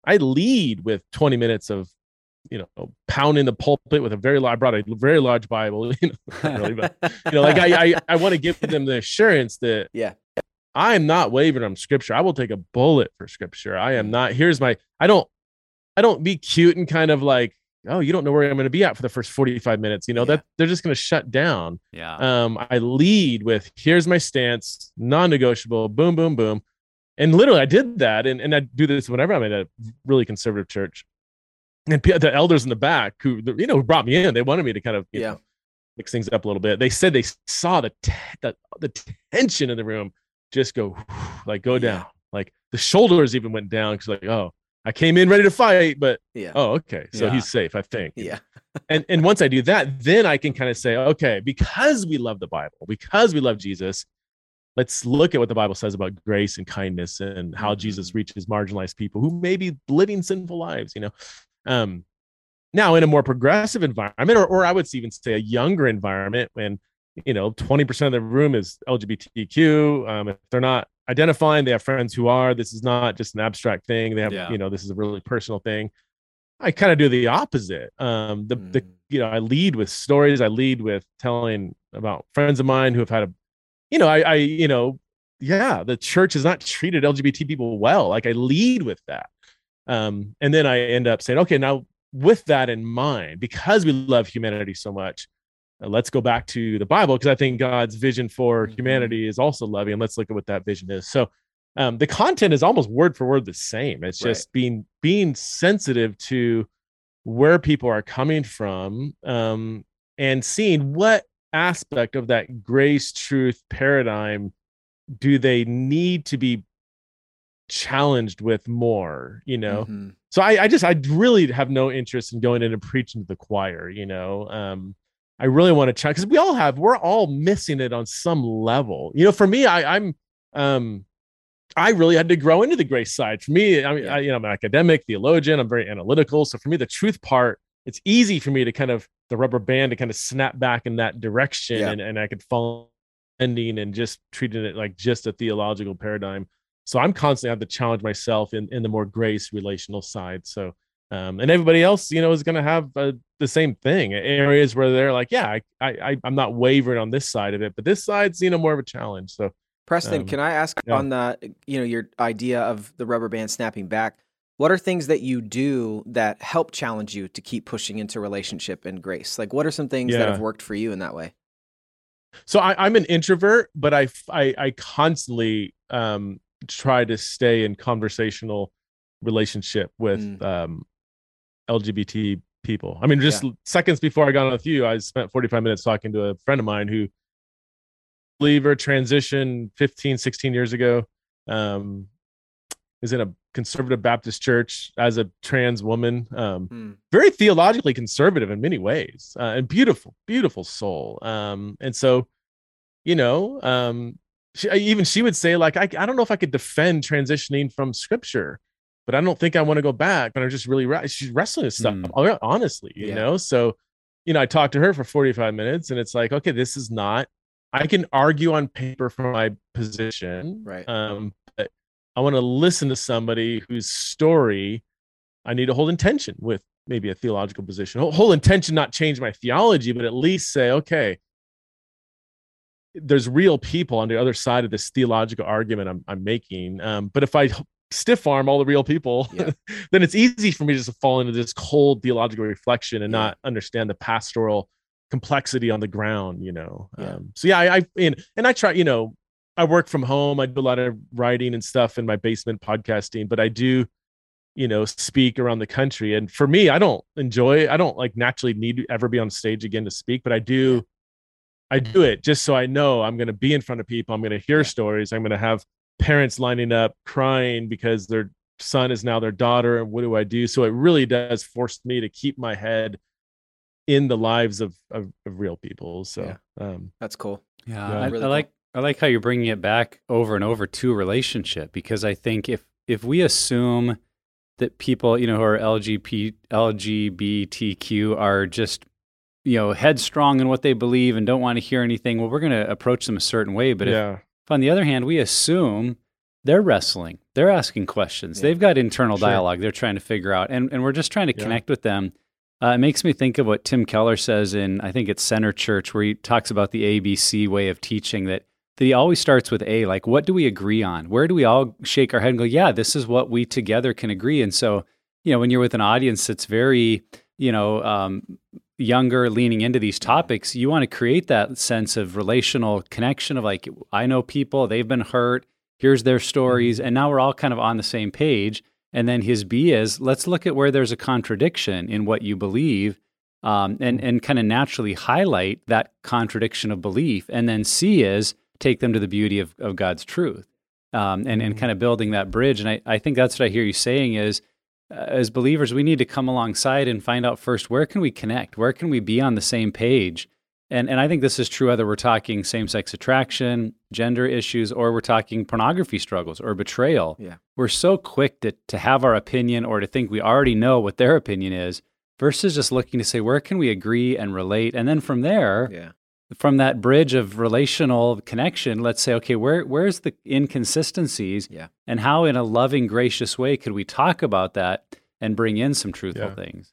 S3: I lead with 20 minutes of, you know, pounding the pulpit with a very large, I brought a very large Bible, you know, really, but you know, like I, I, I want to give them the assurance that
S1: Yeah.
S3: I am not wavering on scripture. I will take a bullet for scripture. I
S1: Mm.
S3: am not, here's my, I don't, I don't be cute and kind of like, oh, you don't know where I'm going to be at for the first 45 minutes. You know,
S1: Yeah.
S3: that they're just going to shut down
S2: Yeah.
S3: um, I lead with here's my stance, non-negotiable, boom, boom, boom. And literally I did that. And, and I do this whenever I'm in a really conservative church. And the elders in the back who, you know, who brought me in, they wanted me to kind of, you
S1: Yeah.
S3: know, mix things up a little bit. They said they saw the, the, the tension in the room just go like go
S1: Yeah.
S3: down. Like the shoulders even went down. Cause like, oh, I came in ready to fight, but
S1: yeah
S3: oh, okay. So
S2: Yeah.
S3: he's safe, I think
S1: yeah
S3: and and once I do that, then I can kind of say, okay, because we love the Bible, because we love Jesus, let's look at what the Bible says about grace and kindness and how Jesus
S1: Mhm.
S3: reaches marginalized people who may be living sinful lives. You know, um, now in a more progressive environment, or or I would even say a younger environment, when you know twenty percent of the room is LGBTQ. Um, if they're not identifying, they have friends who are. This is not just an abstract thing. They have,
S2: Yeah.
S3: you know, this is a really personal thing. I kind of do the opposite. Um, the the
S1: Mm.
S3: you know, I lead with stories. I lead with telling about friends of mine who have had a, you know, I, I, you know, yeah, the church has not treated LGBT people well. Like I lead with that. Um, and then I end up saying, okay, now with that in mind, because we love humanity so much, uh, let's go back to the Bible because I think God's vision for
S1: Mhm.
S3: humanity is also loving. And let's look at what that vision is. So um, the content is almost word for word the same. It's
S1: Right.
S3: just being being sensitive to where people are coming from um, and seeing what aspect of that grace truth paradigm do they need to be challenged with more you know
S1: Mhm.
S3: so I, I just i really have no interest in going in and preaching to the choir you know um i really want to check because we all have we're all missing it on some level you know for me i i'm um i really had to grow into the grace side for me i mean
S1: Yeah.
S3: I, you know i'm an academic theologian i'm very analytical so for me the truth part it's easy for me to kind of the rubber band to kind of snap back in that direction
S1: Yeah.
S3: and, and i could fall ending and just treating it like just a theological paradigm so i'm constantly have to challenge myself in in the more grace relational side so um and everybody else you know is going to have uh, the same thing areas where they're like yeah I, I i'm not wavering on this side of it but this side's you know more of a challenge so
S1: Preston,
S3: Um,
S1: can I ask
S3: yeah.
S1: on the you know your idea of the rubber band snapping back? What are things that you do that help challenge you to keep pushing into relationship and grace? Like, what are some things that have worked for you in that way?
S3: so I, I'm an introvert, but I, I, I constantly um, try to stay in conversational relationship with
S1: Mm.
S3: um, LGBT people. I mean, just seconds before I got on with you, I spent 45 minutes talking to a friend of mine who believer transition 15, 16 years ago. Um, is in a conservative Baptist church as a trans woman. Um,
S1: Hmm.
S3: very theologically conservative in many ways uh, and beautiful beautiful soul um and so you know um she, even she would say like I, I don't know if i could defend transitioning from scripture but i don't think i want to go back but i'm just really re- she's wrestling with stuff
S2: Hmm.
S3: hon- honestly you
S1: Yeah.
S3: know so you know i talked to her for 45 minutes and it's like okay this is not i can argue on paper for my position
S1: Right.
S3: um but i want to listen to somebody whose story I need to hold intention with maybe a theological position. Whole, whole intention not change my theology, but at least say, okay, there's real people on the other side of this theological argument I'm, I'm making. Um, but if I stiff arm all the real people,
S1: Yeah.
S3: then it's easy for me just to fall into this cold theological reflection and
S1: Yeah.
S3: not understand the pastoral complexity on the ground, you know?
S1: Yeah.
S3: Um, so yeah, I, I and, and I try, you know, I work from home. I do a lot of writing and stuff in my basement podcasting, but I do you know speak around the country and for me i don't enjoy i don't like naturally need to ever be on stage again to speak but i do i do it just so i know i'm going to be in front of people i'm going to hear
S1: Yeah.
S3: stories i'm going to have parents lining up crying because their son is now their daughter and what do i do so it really does force me to keep my head in the lives of of, of real people so
S1: Yeah.
S3: um
S1: That's cool.
S2: Yeah,
S3: Yeah.
S2: I,
S1: Really
S2: I
S1: cool.
S2: like I like how you're bringing it back over and over to relationship because I think if if we assume that people you know who are LGBT LGBTQ are just you know headstrong in what they believe and don't want to hear anything, well, we're going to approach them a certain way. But if,
S3: yeah
S2: if on the other hand we assume they're wrestling, they're asking questions,
S1: Yeah.
S2: they've got internal
S3: Sure.
S2: dialogue they're trying to figure out, and and we're just trying to
S3: Yeah.
S2: connect with them. Uh, it makes me think of what Tim Keller says in, I think it's Center Church, where he talks about the ABC way of teaching that, that he always starts with A, like, what do we agree on? Where do we all shake our head and go, yeah, this is what we together can agree? And so, you know, when you're with an audience that's very, you know, um, younger, leaning into these topics, you want to create that sense of relational connection of like, I know people, they've been hurt, here's their stories, and now we're all kind of on the same page. And then his B is let's look at where there's a contradiction in what you believe um, and, and kind of naturally highlight that contradiction of belief. And then C is take them to the beauty of, of God's truth um, and, and
S3: Mhm.
S2: kind of building that bridge. And I, I think that's what I hear you saying is Uh, as believers, we need to come alongside and find out first where can we connect? Where can we be on the same page? And, and I think this is true whether we're talking same sex attraction, gender issues, or we're talking pornography struggles or betrayal
S1: Yeah.
S2: we're so quick to, to have our opinion or to think we already know what their opinion is versus just looking to say where can we agree and relate and then from there
S1: Yeah.
S2: From that bridge of relational connection let's say okay where where's the inconsistencies
S1: Yeah.
S2: and how in a loving gracious way could we talk about that and bring in some truthful
S3: Yeah.
S2: things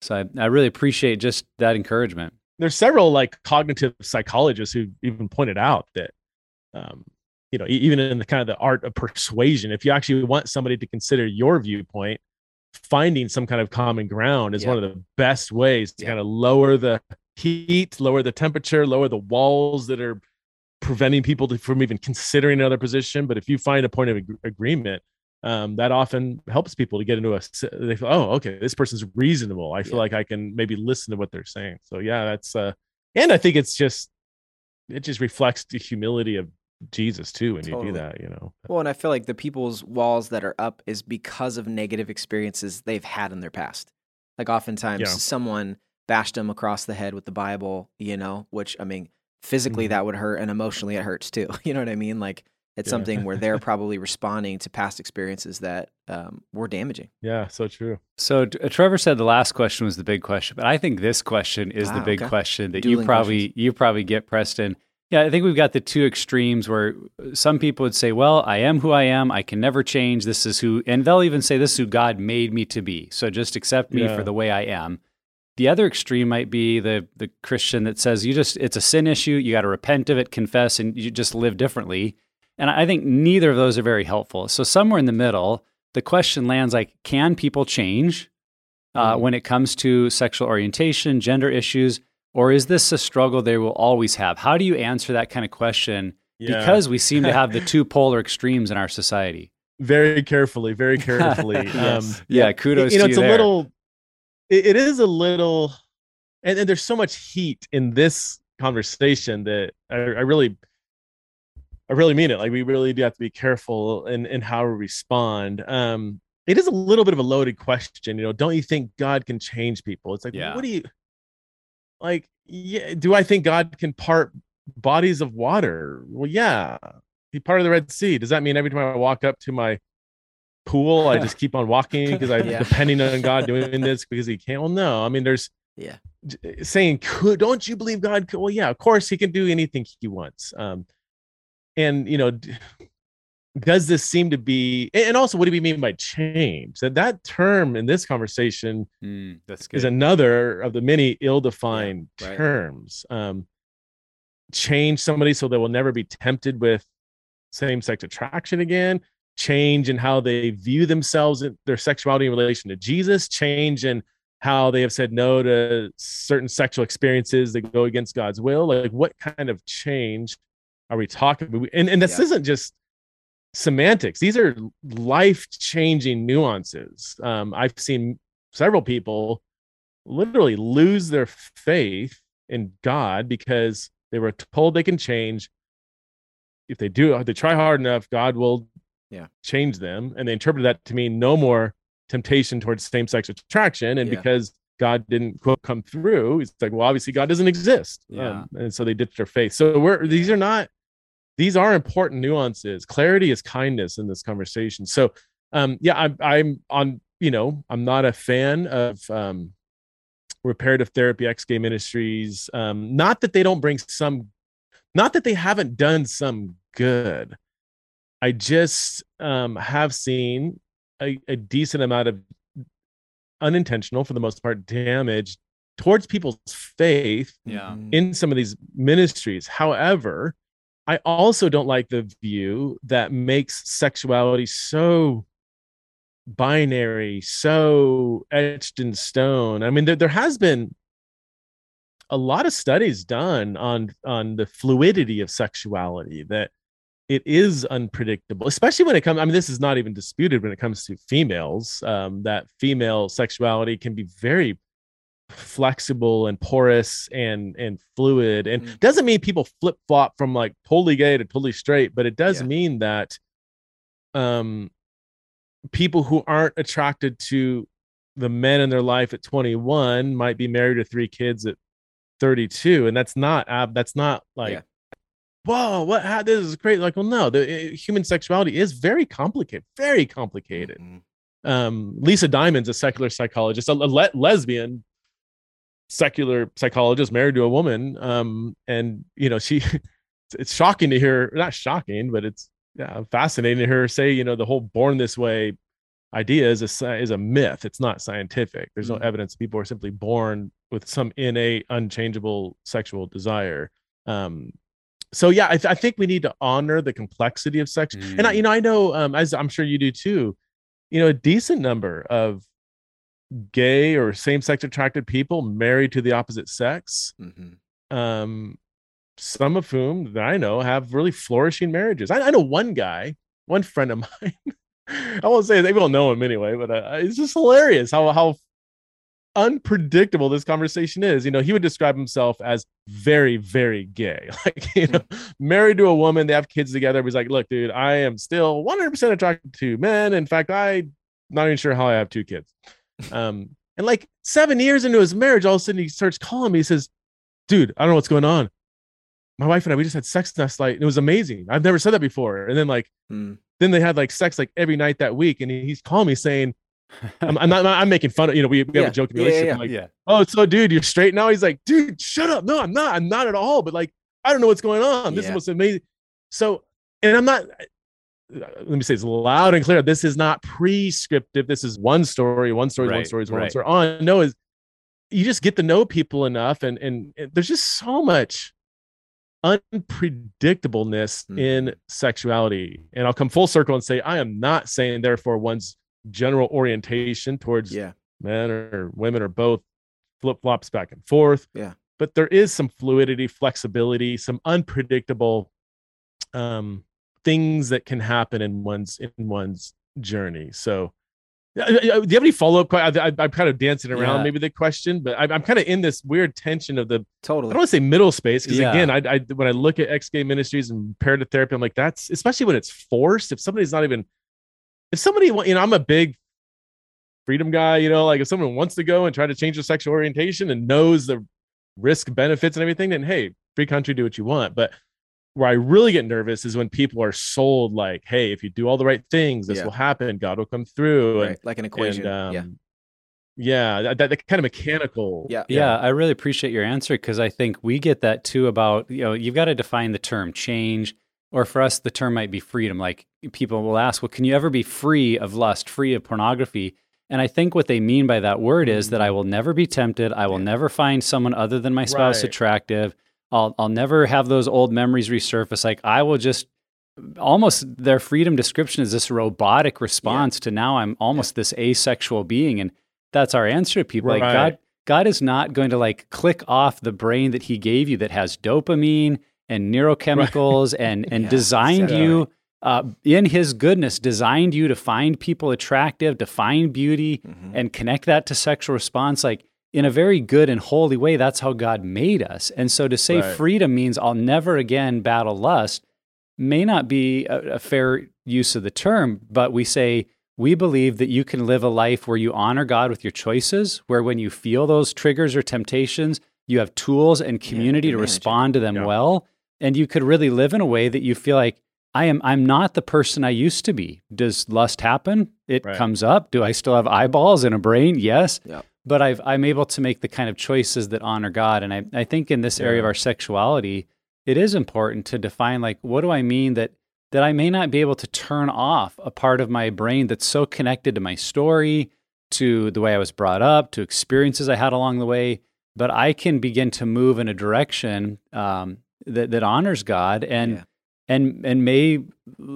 S2: so I, I really appreciate just that encouragement
S3: there's several like cognitive psychologists who even pointed out that um, you know even in the kind of the art of persuasion if you actually want somebody to consider your viewpoint finding some kind of common ground is
S1: Yeah.
S3: one of the best ways to
S1: Yeah.
S3: kind of lower the heat lower the temperature lower the walls that are preventing people to, from even considering another position but if you find a point of ag- agreement um, that often helps people to get into a. they feel oh okay this person's reasonable i feel
S1: Yeah.
S3: like i can maybe listen to what they're saying so yeah that's uh and i think it's just it just reflects the humility of jesus too when
S1: Totally.
S3: you do that you know
S1: Well, and I feel like the people's walls that are up is because of negative experiences they've had in their past. Like oftentimes
S3: Yeah.
S1: someone bashed him across the head with the Bible, you know, which I mean, physically
S3: Mhm.
S1: that would hurt and emotionally it hurts too. You know what I mean? Like it's
S3: Yeah.
S1: something where they're probably responding to past experiences that um, were damaging.
S3: yeah so true
S2: So uh, Trevor said the last question was the big question, but I think this question is the
S1: Ah,
S2: big
S1: okay.
S2: question that you probably
S1: questions.
S2: you probably get, Preston. Yeah, I think we've got the two extremes where some people would say, "Well, I am who I am. I can never change. This is who," and they'll even say, "This is who God made me to be. So just accept me
S3: Yeah.
S2: for the way I am." The other extreme might be the the Christian that says, "You just it's a sin issue. You got to repent of it, confess, and you just live differently." And I think neither of those are very helpful. So somewhere in the middle, the question lands like, can people change uh, mm. when it comes to sexual orientation, gender issues, or is this a struggle they will always have? How do you answer that kind of question? Yeah. Because we seem to have the two polar extremes in our society.
S3: Very carefully, very carefully.
S2: yes. um, yeah, kudos.
S3: You know,
S2: it's a
S3: there. little. It, it is a little, and, and, there's so much heat in this conversation that I, I really I really mean it. Like we really do have to be careful in, in how we respond. Um, it is a little bit of a loaded question. You know, don't you think God can change people? It's like, yeah. what do you like? Yeah, do I think God can part bodies of water? Well, yeah, he parted the Red Sea. Does that mean every time I walk up to my pool, I just keep on walking because I'm yeah. depending on God doing this because He can't? Well, no. I mean, there's
S1: yeah
S3: saying, could don't you believe God? Could? Well, yeah, of course He can do anything He wants. Um, and you know does this seem to be and also what do we mean by change that that term in this conversation mm, is another of the many ill-defined yeah, right. terms um, change somebody so they will never be tempted with same-sex attraction again change in how they view themselves and their sexuality in relation to jesus change in how they have said no to certain sexual experiences that go against god's will like what kind of change are we talking about? And, and this yeah. isn't just semantics. These are life changing nuances. Um, I've seen several people literally lose their faith in God because they were told they can change. If they do, if they try hard enough, God will
S1: yeah.
S3: change them. And they interpreted that to mean no more temptation towards same sex attraction. And yeah. because God didn't quote come through, it's like, well, obviously God doesn't exist.
S2: Yeah. Um,
S3: and so they ditched their faith. So we're these are not these are important nuances. Clarity is kindness in this conversation. So, um, yeah, I'm, I'm on, you know, I'm not a fan of um, reparative therapy, ex gay ministries. Um, not that they don't bring some, not that they haven't done some good. I just um, have seen a, a decent amount of unintentional, for the most part, damage towards people's faith
S2: yeah.
S3: in some of these ministries. However, I also don't like the view that makes sexuality so binary, so etched in stone. I mean, there, there has been a lot of studies done on on the fluidity of sexuality that it is unpredictable especially when it comes i mean this is not even disputed when it comes to females um, that female sexuality can be very flexible and porous and and fluid and mm. doesn't mean people flip flop from like totally gay to totally straight but it does yeah. mean that um people who aren't attracted to the men in their life at 21 might be married to three kids at 32 and that's not uh, that's not like yeah. Whoa what how, this is great like well no the uh, human sexuality is very complicated very complicated mm-hmm. um lisa diamond's a secular psychologist a, a le- lesbian secular psychologist married to a woman um and you know she it's shocking to hear not shocking but it's yeah, fascinating to hear her say you know the whole born this way idea is a is a myth it's not scientific there's no mm-hmm. evidence people are simply born with some innate unchangeable sexual desire um so yeah i, th- I think we need to honor the complexity of sex mm. and i you know i know um as i'm sure you do too you know a decent number of gay or same-sex attracted people married to the opposite sex mm-hmm. um some of whom that i know have really flourishing marriages i, I know one guy one friend of mine i won't say they won't know him anyway but uh, it's just hilarious how how unpredictable this conversation is you know he would describe himself as very very gay like you know married to a woman they have kids together he's like look dude i am still 100% attracted to men in fact I'm not even sure how i have two kids um, and like seven years into his marriage, all of a sudden he starts calling me. He says, Dude, I don't know what's going on. My wife and I, we just had sex last night. And it was amazing. I've never said that before. And then, like, hmm. then they had like sex like every night that week. And he's calling me saying, I'm, I'm, not, I'm making fun of, you know, we, we have a joking relationship. Yeah, yeah, like, yeah. oh, so dude, you're straight now. He's like, dude, shut up. No, I'm not. I'm not at all. But like, I don't know what's going on. This is what's amazing. So, and I'm not, let me say it's loud and clear. This is not prescriptive. This is one story, one story, right, one story, one story. On no is you just get to know people enough, and, and, and there's just so much unpredictableness
S1: Mhm.
S3: in sexuality. And I'll come full circle and say, I am not saying, therefore, one's general orientation towards
S1: Yeah.
S3: men or women or both flip flops back and forth.
S1: Yeah.
S3: But there is some fluidity, flexibility, some unpredictable um, things that can happen in one's in one's journey. So, uh, uh, do you have any follow up? I, I, I'm kind of dancing around
S2: Yeah.
S3: maybe the question, but I'm, I'm kind of in this weird tension of the
S1: totally.
S3: I don't want to say middle space because
S2: Yeah.
S3: again, I, I when I look at ex gay ministries and reparative therapy, I'm like that's especially when it's forced. If somebody's not even, if somebody, you know, I'm a big freedom guy. You know, like if someone wants to go and try to change their sexual orientation and knows the risk benefits and everything, then hey, free country, do what you want. But where I really get nervous is when people are sold like, hey, if you do all the right things, this
S1: Yeah.
S3: will happen. God will come through.
S1: Right.
S3: And,
S1: Like an equation.
S3: and
S1: yeah.
S3: um, yeah, that, that, that kind of mechanical.
S1: Yeah.
S2: Yeah, I really appreciate your answer because I think we get that too about, you know, you've got to define the term change, or for us, the term might be freedom. Like people will ask, well, can you ever be free of lust, free of pornography? And I think what they mean by that word is that mm-hmm. I will never be tempted. I will
S1: Yeah.
S2: never find someone other than my spouse
S3: Right.
S2: attractive. I'll, I'll never have those old memories resurface. Like I will just almost their freedom description is this robotic response to now I'm almost this asexual being. And that's our answer to people. Like God, God is not going to like click off the brain that He gave you that has dopamine and neurochemicals and and
S1: Yeah,
S2: designed you uh, in His goodness, designed you to find people attractive, to find beauty,
S1: Mhm.
S2: and connect that to sexual response. Like in a very good and holy way, that's how God made us. And so to say
S3: Right.
S2: freedom means I'll never again battle lust may not be a, a fair use of the term, but we say we believe that you can live a life where you honor God with your choices, where when you feel those triggers or temptations, you have tools and community
S1: you
S2: to
S1: it.
S2: respond to them
S3: Yeah.
S2: well, and you could really live in a way that you feel like I am I'm not the person I used to be. Does lust happen? It
S3: Right.
S2: comes up. Do I still have eyeballs and a brain? Yes.
S1: Yeah.
S2: But I've I'm able to make the kind of choices that honor God. And I, I think in this area of our sexuality, it is important to define like what do I mean that that I may not be able to turn off a part of my brain that's so connected to my story, to the way I was brought up, to experiences I had along the way, but I can begin to move in a direction um, that that honors God and
S1: Yeah.
S2: and and may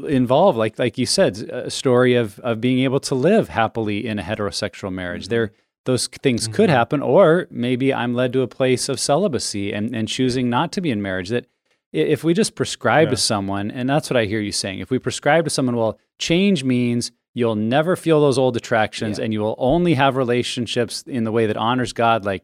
S2: involve like like you said a story of of being able to live happily in a heterosexual marriage.
S1: Mhm.
S2: There those things could
S3: Mhm.
S2: happen, or maybe I'm led to a place of celibacy and and choosing not to be in marriage. That if we just prescribe
S3: Yeah.
S2: to someone, and that's what I hear you saying, if we prescribe to someone, well, change means you'll never feel those old attractions
S1: Yeah.
S2: and you will only have relationships in the way that honors God. Like,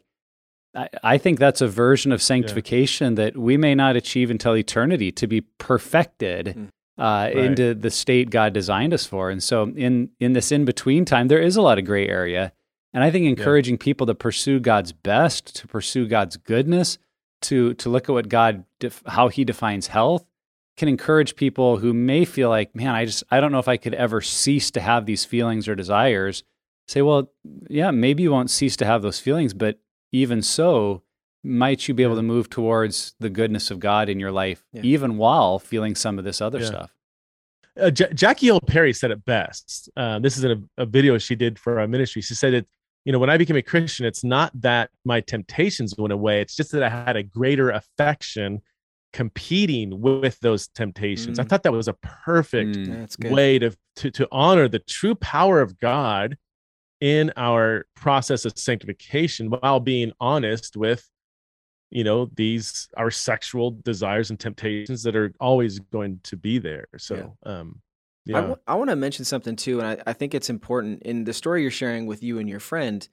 S2: I, I think that's a version of sanctification that we may not achieve until eternity to be perfected
S1: Mm.
S2: uh, into the state God designed us for. And so, in in this in between time, there is a lot of gray area. And I think encouraging people to pursue God's best, to pursue God's goodness, to to look at what God def- how He defines health, can encourage people who may feel like, man, I just I don't know if I could ever cease to have these feelings or desires. Say, well, yeah, maybe you won't cease to have those feelings, but even so, might you be able to move towards the goodness of God in your life,
S1: Yeah.
S2: even while feeling some of this other
S3: Yeah.
S2: stuff?
S3: uh, J- Jackie Hill Perry said it best. Uh, this is in a, a video she did for our ministry. She said that, you know, when I became a Christian, it's not that my temptations went away. It's just that I had a greater affection competing with those temptations. I
S1: Mm.
S3: thought that was a perfect
S2: Mm.
S3: Way to, to to honor the true power of God in our process of sanctification while being honest with you know these our sexual desires and temptations that are always going to be there. So um
S1: I
S3: yeah.
S1: want to mention something too, and I, I think it's important in the story you're sharing with you and your friend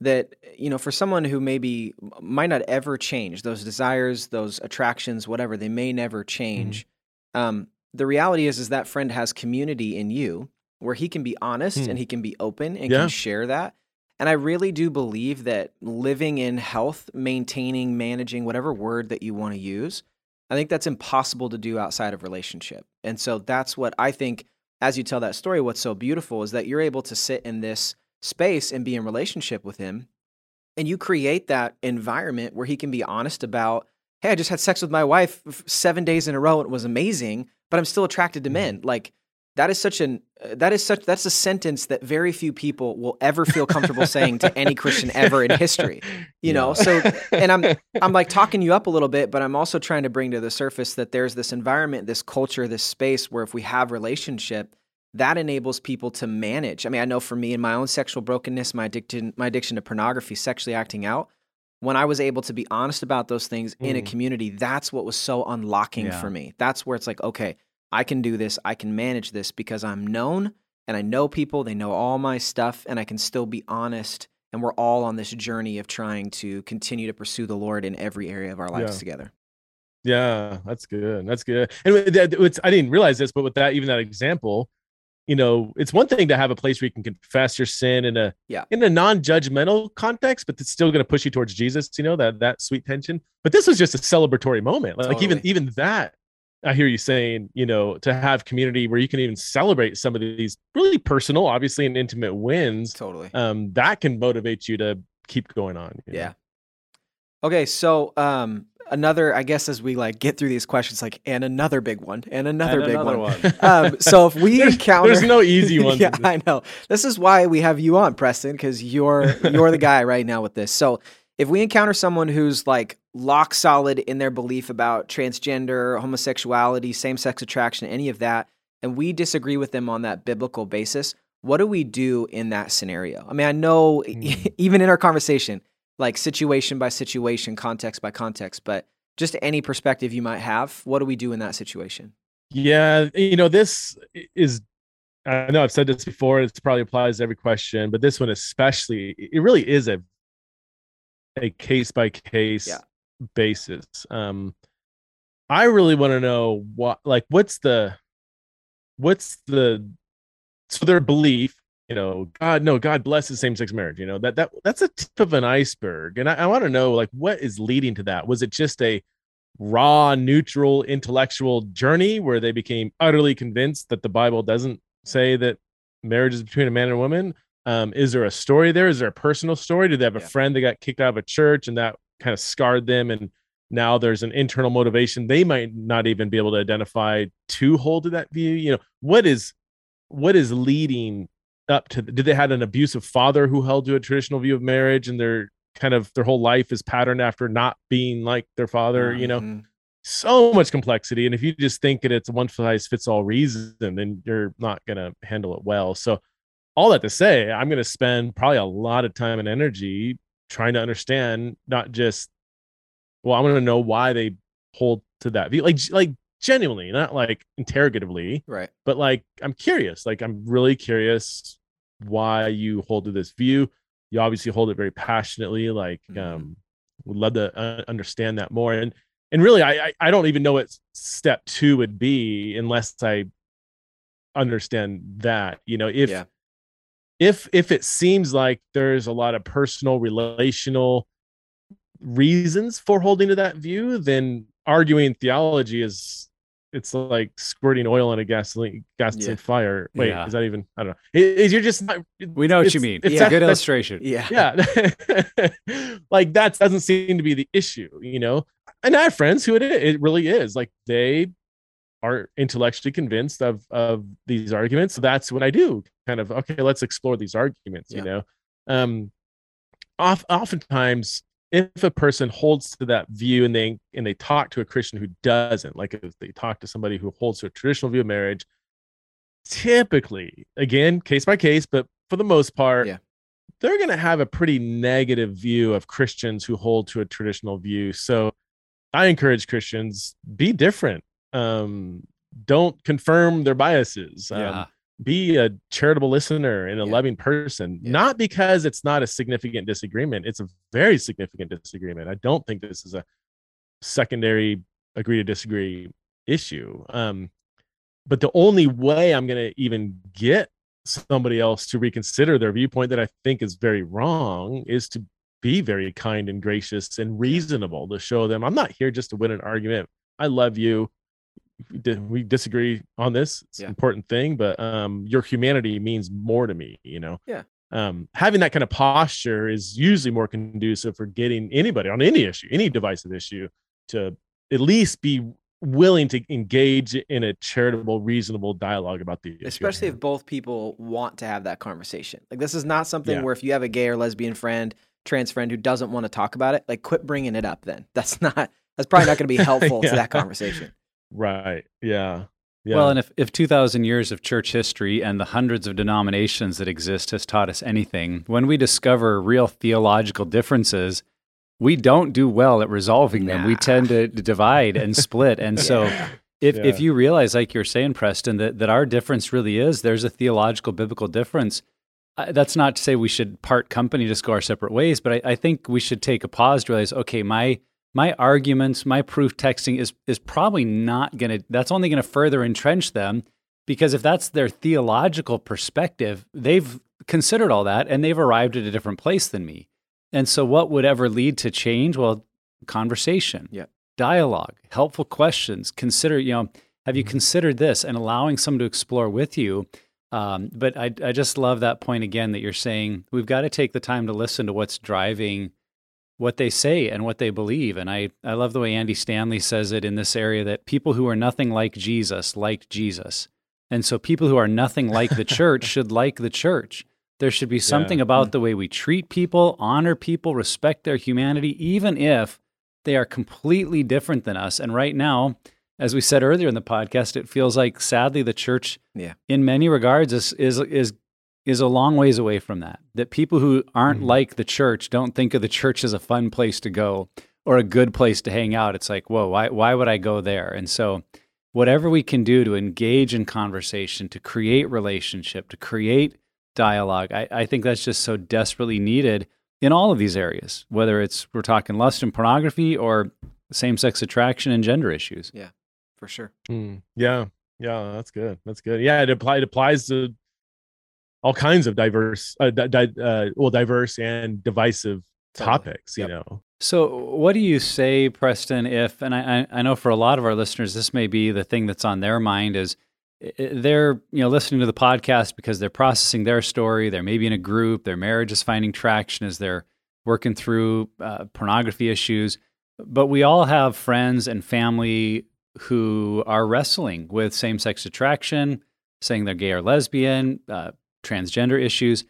S1: that you know for someone who maybe might not ever change those desires, those attractions, whatever they may never change. Um, the reality is, is that friend has community in you where he can be honest
S3: Hmm.
S1: and he can be open and
S3: Yeah.
S1: can share that. And I really do believe that living in health, maintaining, managing, whatever word that you want to use, I think that's impossible to do outside of relationship. And so that's what I think as you tell that story, what's so beautiful is that you're able to sit in this space and be in relationship with him. And you create that environment where he can be honest about, hey, I just had sex with my wife seven days in a row. and It was amazing, but I'm still attracted to men. Like, that is such an that is such that's a sentence that very few people will ever feel comfortable saying to any Christian ever in history. You know, so and I'm I'm like talking you up a little bit, but I'm also trying to bring to the surface that there's this environment, this culture, this space where if we have relationship, that enables people to manage. I mean, I know for me in my own sexual brokenness, my addiction my addiction to pornography, sexually acting out, when I was able to be honest about those things mm. in a mm. community, that's what was so unlocking yeah. for me. That's where it's like, okay, I can do this, I can manage this because I'm known and I know people, they know all my stuff, and I can still be honest. And we're all on this journey of trying to continue to pursue the Lord in every area of our lives
S3: yeah.
S1: together.
S3: Yeah, that's good. That's good. And I didn't realize this, but with that, even that example, you know, it's one thing to have a place where you can confess your sin in a
S1: yeah.
S3: in a non-judgmental context, but it's still going to push you towards Jesus. You know that that sweet tension. But this was just a celebratory moment. Like totally. even even that I hear you saying, you know, to have community where you can even celebrate some of these really personal, obviously, and intimate wins.
S1: Totally.
S3: Um, that can motivate you to keep going on.
S1: Yeah. Know? Okay, so um, another, I guess, as we like get through these questions, like, and another big one, and another and big another one. one. um, so if we
S3: there's,
S1: encounter,
S3: there's no easy ones.
S1: yeah, I know. This is why we have you on, Preston, because you're you're the guy right now with this. So if we encounter someone who's like lock solid in their belief about transgender, homosexuality, same sex attraction, any of that, and we disagree with them on that biblical basis, what do we do in that scenario? I mean, I know mm. even in our conversation, like situation by situation, context by context, but just any perspective you might have, what do we do in that situation?
S3: Yeah, you know, this is I know I've said this before, it probably applies to every question, but this one especially, it really is a a case by case basis. Um, I really want to know what, like, what's the, what's the, so their belief, you know, God, no, God blesses same sex marriage. You know that that that's a tip of an iceberg, and I, I want to know, like, what is leading to that? Was it just a raw, neutral, intellectual journey where they became utterly convinced that the Bible doesn't say that marriage is between a man and a woman? Um, is there a story there? Is there a personal story? Do they have a yeah. friend that got kicked out of a church and that kind of scarred them? And now there's an internal motivation they might not even be able to identify to hold to that view. You know, what is what is leading up to? Did they had an abusive father who held to a traditional view of marriage and their kind of their whole life is patterned after not being like their father? Mm-hmm. You know, mm-hmm. so much complexity. And if you just think that it's one size fits all reason, then you're not going to handle it well. So all that to say, I'm going to spend probably a lot of time and energy trying to understand not just, well, I want to know why they hold to that view, like like genuinely, not like interrogatively,
S1: right?
S3: But like I'm curious, like I'm really curious why you hold to this view. You obviously hold it very passionately. Like, mm-hmm. um, would love to uh, understand that more. And and really, I, I I don't even know what step two would be unless I understand that. You know, if yeah if if it seems like there's a lot of personal relational reasons for holding to that view then arguing theology is it's like squirting oil in a gasoline gasoline yeah. fire. Wait yeah. is that even i don't know. Is you're just not,
S2: we know what you mean. it's yeah. a good illustration.
S1: Yeah.
S3: Yeah. Like that doesn't seem to be the issue you know? And i have friends who it, it really is. Like they are intellectually convinced of of these arguments so that's what i do kind of okay let's explore these arguments yeah. you know um off, oftentimes if a person holds to that view and they and they talk to a christian who doesn't like if they talk to somebody who holds to a traditional view of marriage typically again case by case but for the most part
S1: yeah.
S3: they're going to have a pretty negative view of christians who hold to a traditional view so i encourage christians be different um, don't confirm their biases. Um, yeah. Be a charitable listener and a yeah. loving person, yeah. not because it's not a significant disagreement. It's a very significant disagreement. I don't think this is a secondary agree to disagree issue. Um, but the only way I'm going to even get somebody else to reconsider their viewpoint that I think is very wrong is to be very kind and gracious and reasonable to show them I'm not here just to win an argument. I love you we disagree on this it's yeah. an important thing but um your humanity means more to me you know
S1: yeah
S3: um having that kind of posture is usually more conducive for getting anybody on any issue any divisive issue to at least be willing to engage in a charitable, reasonable dialogue about the issue.
S1: especially if both people want to have that conversation. Like this is not something
S3: Yeah.
S1: where if you have a gay or lesbian friend, trans friend who doesn't want to talk about it, like quit bringing it up. Then that's not that's probably not going to be helpful to that conversation.
S3: Right. Yeah. Yeah.
S2: Well, and if, if 2,000 years of church history and the hundreds of denominations that exist has taught us anything, when we discover real theological differences, we don't do well at resolving them. We tend to divide and split. And so if, if you realize, like you're saying, Preston, that, that our difference really is there's a theological, biblical difference. Uh, that's not to say we should part company, just go our separate ways, but I, I think we should take a pause to realize, okay, my my arguments, my proof texting is is probably not going to. That's only going to further entrench them because if that's their theological perspective, they've considered all that and they've arrived at a different place than me. And so, what would ever lead to change? Well, conversation,
S1: Yeah.
S2: dialogue, helpful questions. Consider, you know, have you
S3: Mhm.
S2: considered this and allowing someone to explore with you? Um, but I, I just love that point again that you're saying we've got to take the time to listen to what's driving what they say and what they believe. And I, I love the way Andy Stanley says it in this area that people who are nothing like Jesus like Jesus. And so people who are nothing like the church should like the church. There should be something about the way we treat people, honor people, respect their humanity, even if they are completely different than us. And right now, as we said earlier in the podcast, it feels like sadly the church,
S1: Yeah.
S2: in many regards, is is is is a long ways away from that. That people who aren't
S3: Mhm.
S2: like the church don't think of the church as a fun place to go or a good place to hang out. It's like, whoa, why why would I go there? And so whatever we can do to engage in conversation, to create relationship, to create dialogue, I, I think that's just so desperately needed in all of these areas, whether it's we're talking lust and pornography or same sex attraction and gender issues.
S1: Yeah, for sure.
S3: Mm, yeah, yeah, that's good. That's good. Yeah, it apply it applies to all kinds of diverse, uh, di- uh, well, diverse and divisive topics. You know,
S2: So, what do you say, Preston? If and I, I know for a lot of our listeners, this may be the thing that's on their mind is they're you know listening to the podcast because they're processing their story. They're maybe in a group. Their marriage is finding traction as they're working through uh, pornography issues. But we all have friends and family who are wrestling with same-sex attraction, saying they're gay or lesbian, uh, transgender issues.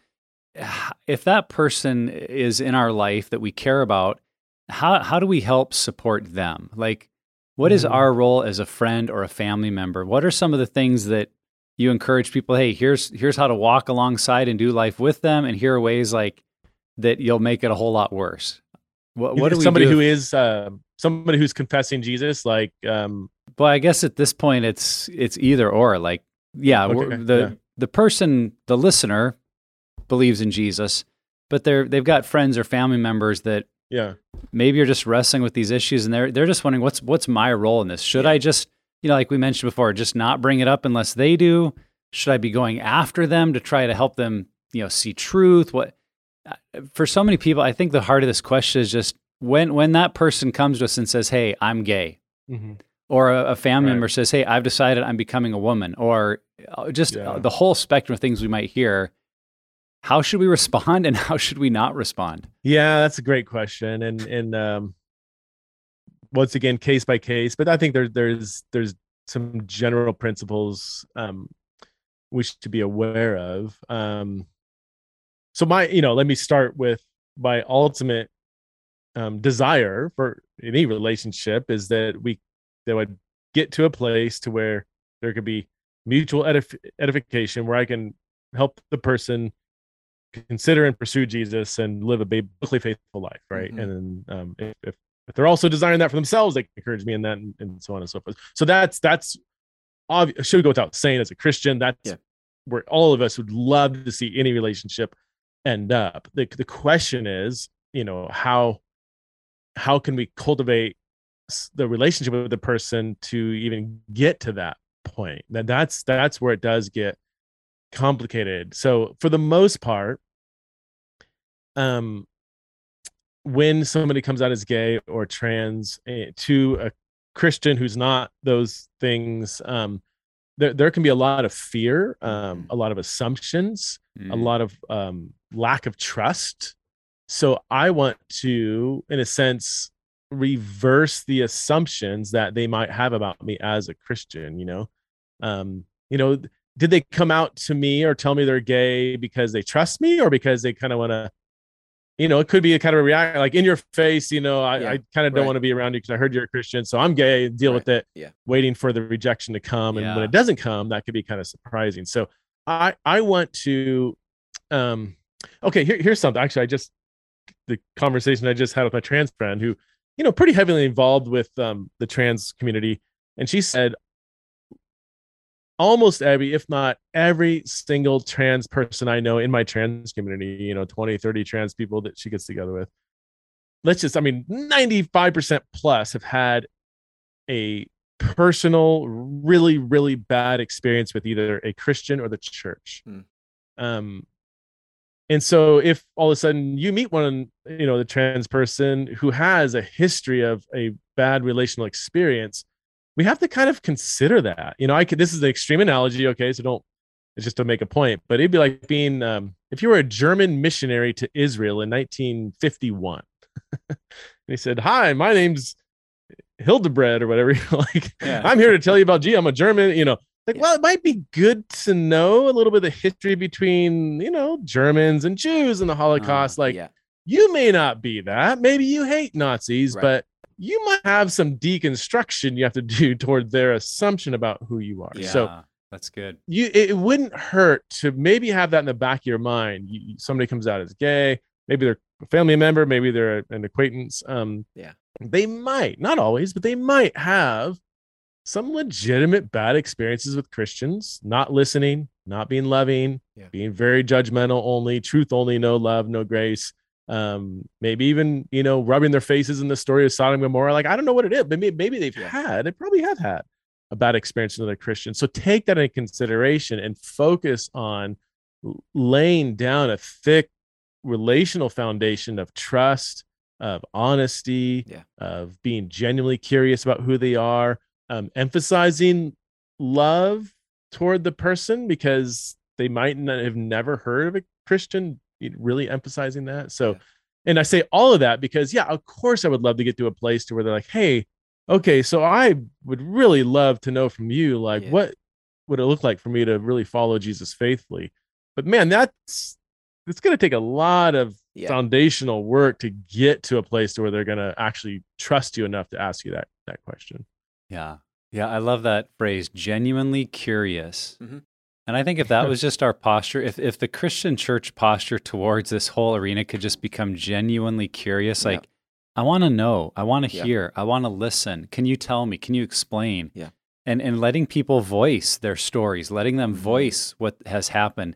S2: If that person is in our life that we care about, how how do we help support them? Like, what is
S3: Mhm.
S2: our role as a friend or a family member? What are some of the things that you encourage people? Hey, here's here's how to walk alongside and do life with them, and here are ways like that you'll make it a whole lot worse. What, what do we
S3: somebody
S2: do?
S3: who is uh, somebody who's confessing Jesus, like um,
S2: Well, I guess at this point it's it's either or. Like, yeah,
S3: Okay,
S2: the
S3: yeah.
S2: The person, the listener, believes in Jesus, but they're they've got friends or family members that
S3: yeah,
S2: maybe you're just wrestling with these issues, and they're they're just wondering what's what's my role in this? Should I just you know, like we mentioned before, just not bring it up unless they do? Should I be going after them to try to help them, you know, see truth? What uh, for so many people, I think the heart of this question is just when when that person comes to us and says, "Hey, I'm gay,"
S3: Mhm.
S2: Or a, a family
S3: Right.
S2: member says, "Hey, I've decided I'm becoming a woman," or uh, just
S3: Yeah.
S2: uh, the whole spectrum of things we might hear. How should we respond, and how should we not respond?
S3: yeah. That's a great question, and and um, once again, case by case. But I think there's there's there's some general principles um, we should be aware of. Um, so my, you know, let me start with my ultimate um, desire for any relationship is that we that would get to a place to where there could be mutual edif- edification where I can help the person consider and pursue Jesus and live a biblically faithful life, right?
S1: Mhm.
S3: And then um, if, if if they're also desiring that for themselves, they can encourage me in that, and, and so on and so forth. So that's that's obvious. Should go without saying as a Christian. That's
S1: Yeah.
S3: where all of us would love to see any relationship end up. The the question is, you know, how how can we cultivate the relationship with the person to even get to that point? That that's that's where it does get complicated. So for the most part, um, when somebody comes out as gay or trans eh, to a Christian who's not those things, um, there there can be a lot of fear, um, a lot of assumptions, a lot of um, lack of trust. So I want to, in a sense, reverse the assumptions that they might have about me as a Christian, you know. Um, you know, did they come out to me or tell me they're gay because they trust me or because they kind of want to you know, it could be a kind of a reaction, like in your face, you know, I,
S1: Yeah,
S3: I kind of don't
S1: right.
S3: want to be around you because I heard you're a Christian, so I'm gay, deal with it.
S1: yeah.
S3: Waiting for the rejection to come. And when it doesn't come, that could be kind of surprising. So I I want to um okay, here, here's something. Actually, I just the conversation I just had with my trans friend who, you know, pretty heavily involved with um the trans community. And she said almost every if not every single trans person i know in my trans community you know 20 30 trans people that she gets together with let's just i mean 95% plus have had a personal really really bad experience with either a christian or the church
S1: Hmm.
S3: um and so if all of a sudden you meet one you know the trans person who has a history of a bad relational experience we have to kind of consider that. You know, I could this is an extreme analogy, okay? So don't it's just to make a point, but it'd be like being um if you were a German missionary to Israel in 1951. and he said, Hi, my name's Hildebred or whatever. like,
S2: Yeah.
S3: I'm here to tell you about gee, I'm a German, you know. Like,
S1: Yeah.
S3: well, it might be good to know a little bit of the history between, you know, Germans and Jews and the Holocaust. like,
S1: yeah.
S3: you may not be that. Maybe you hate Nazis,
S1: Right.
S3: but you might have some deconstruction you have to do toward their assumption about who you are.
S2: Yeah,
S3: So
S2: that's good.
S3: you it wouldn't hurt to maybe have that in the back of your mind. You- somebody comes out as gay, maybe they're a family member, maybe they're an acquaintance. Um,
S1: Yeah.
S3: they might not always, but they might have some legitimate bad experiences with Christians, not listening, not being loving,
S1: Yeah.
S3: being very judgmental only, truth only, no love, no grace. Um, maybe even you know rubbing their faces in the story of Sodom and Gomorrah. Like I don't know what it is, but maybe, maybe they've
S1: Yeah.
S3: had, they probably have had a bad experience with another Christian. So take that into consideration and focus on laying down a thick relational foundation of trust, of honesty,
S1: Yeah.
S3: of being genuinely curious about who they are, um, emphasizing love toward the person because they might not have never heard of a Christian, really emphasizing that. So,
S1: Yeah.
S3: and I say all of that because, yeah, of course, I would love to get to a place to where they're like, hey, okay, so I would really love to know from you, like,
S1: Yeah.
S3: what would it look like for me to really follow Jesus faithfully? But man, that's it's going to take a lot of
S1: Yeah.
S3: foundational work to get to a place to where they're going to actually trust you enough to ask you that that question.
S2: Yeah. Yeah. I love that phrase, genuinely curious.
S1: Mhm.
S2: And I think if that was just our posture, if, if the Christian church posture towards this whole arena could just become genuinely curious,
S1: Yeah.
S2: like, I want to know, I want to
S1: Yeah.
S2: hear, I want to listen. Can you tell me? Can you explain?
S1: Yeah.
S2: And, and letting people voice their stories, letting them
S1: Mhm.
S2: voice what has happened.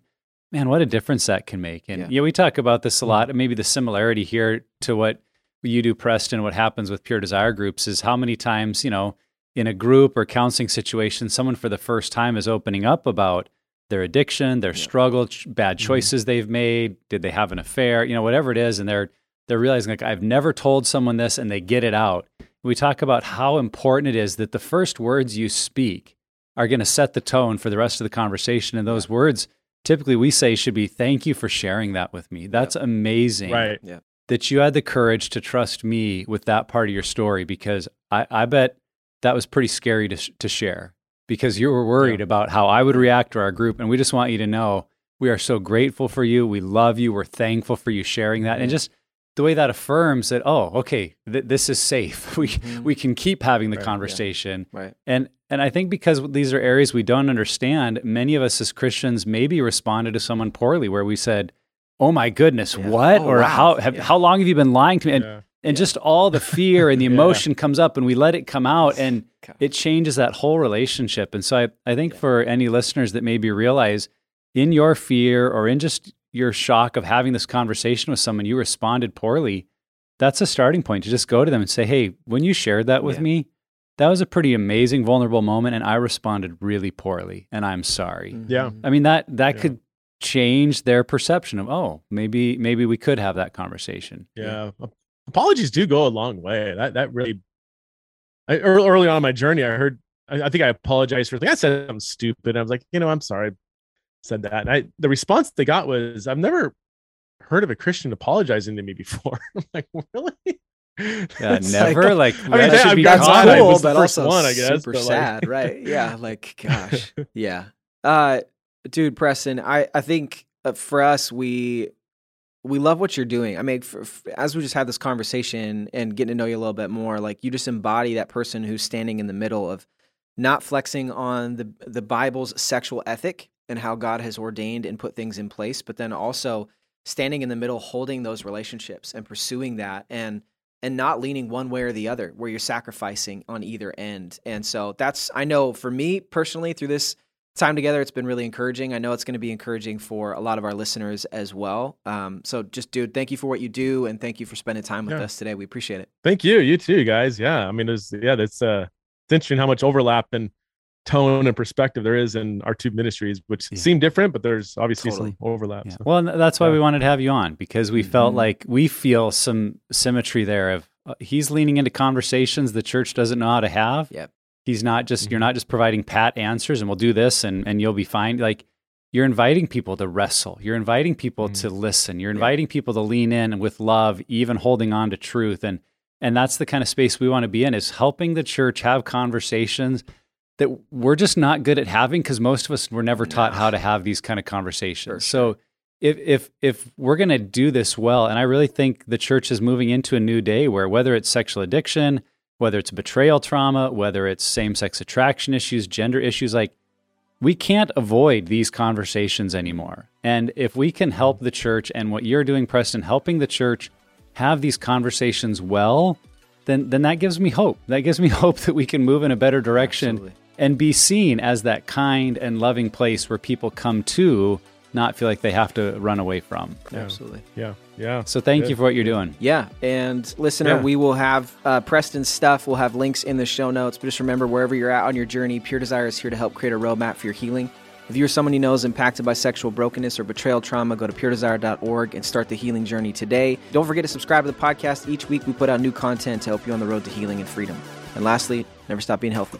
S2: Man, what a difference that can make. And
S1: Yeah.
S2: yeah, we talk about this a lot. And maybe the similarity here to what you do, Preston, what happens with pure desire groups is how many times, you know, in a group or counseling situation, someone for the first time is opening up about their addiction, their
S1: Yeah.
S2: struggle, ch- bad
S3: Mhm.
S2: choices they've made, did they have an affair, you know, whatever it is, and they're they're realizing like I've never told someone this, and they get it out. We talk about how important it is that the first words you speak are going to set the tone for the rest of the conversation, and those words typically we say should be "Thank you for sharing that with me." That's amazing
S3: Right. Yeah.
S2: that you had the courage to trust me with that part of your story because I, I bet that was pretty scary to, sh- to share because you were worried
S3: Yeah.
S2: about how I would react to our group. And we just want you to know we are so grateful for you. We love you. We're thankful for you sharing that. And just the way that affirms that, oh, okay, th- this is safe. We,
S1: Mhm.
S2: we can keep having the
S3: Right, yeah.
S2: conversation.
S1: Right.
S2: And and I think because these are areas we don't understand, many of us as Christians maybe responded to someone poorly where we said, "Oh my goodness,
S1: Yeah.
S2: what?"
S1: Oh,
S2: or
S1: wow.
S2: "How have,
S1: Yeah.
S2: how long have you been lying to me?" And
S3: Yeah.
S2: And just all the fear and the
S3: Yeah.
S2: emotion comes up and we let it come out and
S1: Okay.
S2: it changes that whole relationship. And so I, I think
S1: Yeah.
S2: for any listeners that maybe realize in your fear or in just your shock of having this conversation with someone, you responded poorly, that's a starting point to just go to them and say, Hey, when you shared that with
S1: Yeah.
S2: me, that was a pretty amazing, vulnerable moment. And I responded really poorly and I'm sorry.
S3: Yeah.
S1: Mhm.
S2: I mean, that, that
S3: Yeah.
S2: could change their perception of, oh, maybe, maybe we could have that conversation.
S3: Yeah. Ap- Apologies do go a long way. That that really I, early on in my journey, I heard I, I think I apologized for like I said something stupid. I was like, you know, I'm sorry, I said that. And I the response they got was, I've never heard of a Christian apologizing to me before. I'm like, really?
S2: Yeah, never like,
S3: I mean,
S2: that be
S1: That's
S3: God,
S2: common.
S3: I
S1: cool,
S3: was
S1: but also
S3: one, I guess,
S1: super
S3: but, like-
S1: sad, right? Yeah, like gosh, yeah. Uh, dude, Preston, I I think uh, for us, we we love what you're doing. I mean, for, f as we just had this conversation and getting to know you a little bit more, like you just embody that person who's standing in the middle of not flexing on the the Bible's sexual ethic and how God has ordained and put things in place, but then also standing in the middle, holding those relationships and pursuing that and and not leaning one way or the other where you're sacrificing on either end. And so that's I know for me personally through this time together it's been really encouraging. I know it's going to be encouraging for a lot of our listeners as well. Um, so just dude, thank you for what you do and thank you for spending time with
S3: Yeah.
S1: us today. We appreciate it.
S3: Thank you. You too, guys. Yeah. I mean, there's yeah, that's uh it's interesting how much overlap and tone and perspective there is in our two ministries, which
S2: Yeah.
S3: seem different, but there's obviously
S1: Totally.
S3: some overlap.
S2: Yeah.
S3: so.
S2: Well, that's why
S3: Yeah.
S2: we wanted to have you on because we felt
S1: Mhm.
S2: like we feel some symmetry there of uh, he's leaning into conversations the church doesn't know how to have.
S1: Yep.
S2: He's not just you're
S3: Mhm.
S2: not just providing pat answers and we'll do this and and you'll be fine. Like you're inviting people to wrestle. You're inviting people
S3: Mhm.
S2: to listen. You're
S1: Yeah.
S2: inviting people to lean in with love, even holding on to truth and and that's the kind of space we want to be in is helping the church have conversations that we're just not good at having because most of us were never taught how to have these kind of conversations.
S1: For
S2: So if if if we're going to do this well, and I really think the church is moving into a new day where whether it's sexual addiction, whether it's betrayal trauma, whether it's same sex attraction issues, gender issues, like we can't avoid these conversations anymore. And if we can help the church and what you're doing, Preston, helping the church have these conversations well, then then that gives me hope. That gives me hope that we can move in a better direction
S1: Absolutely.
S2: and be seen as that kind and loving place where people come to, not feel like they have to run away from.
S3: Yeah.
S1: Absolutely.
S3: Yeah. Yeah.
S2: So thank
S3: Good.
S2: you for what you're doing.
S1: Yeah, and listener,
S3: Yeah.
S1: we will have uh, Preston's stuff. We'll have links in the show notes. But just remember, wherever you're at on your journey, Pure Desire is here to help create a roadmap for your healing. If you're someone you know is impacted by sexual brokenness or betrayal trauma, go to puredesire.org and start the healing journey today. Don't forget to subscribe to the podcast. Each week, we put out new content to help you on the road to healing and freedom. And lastly, never stop being healthy.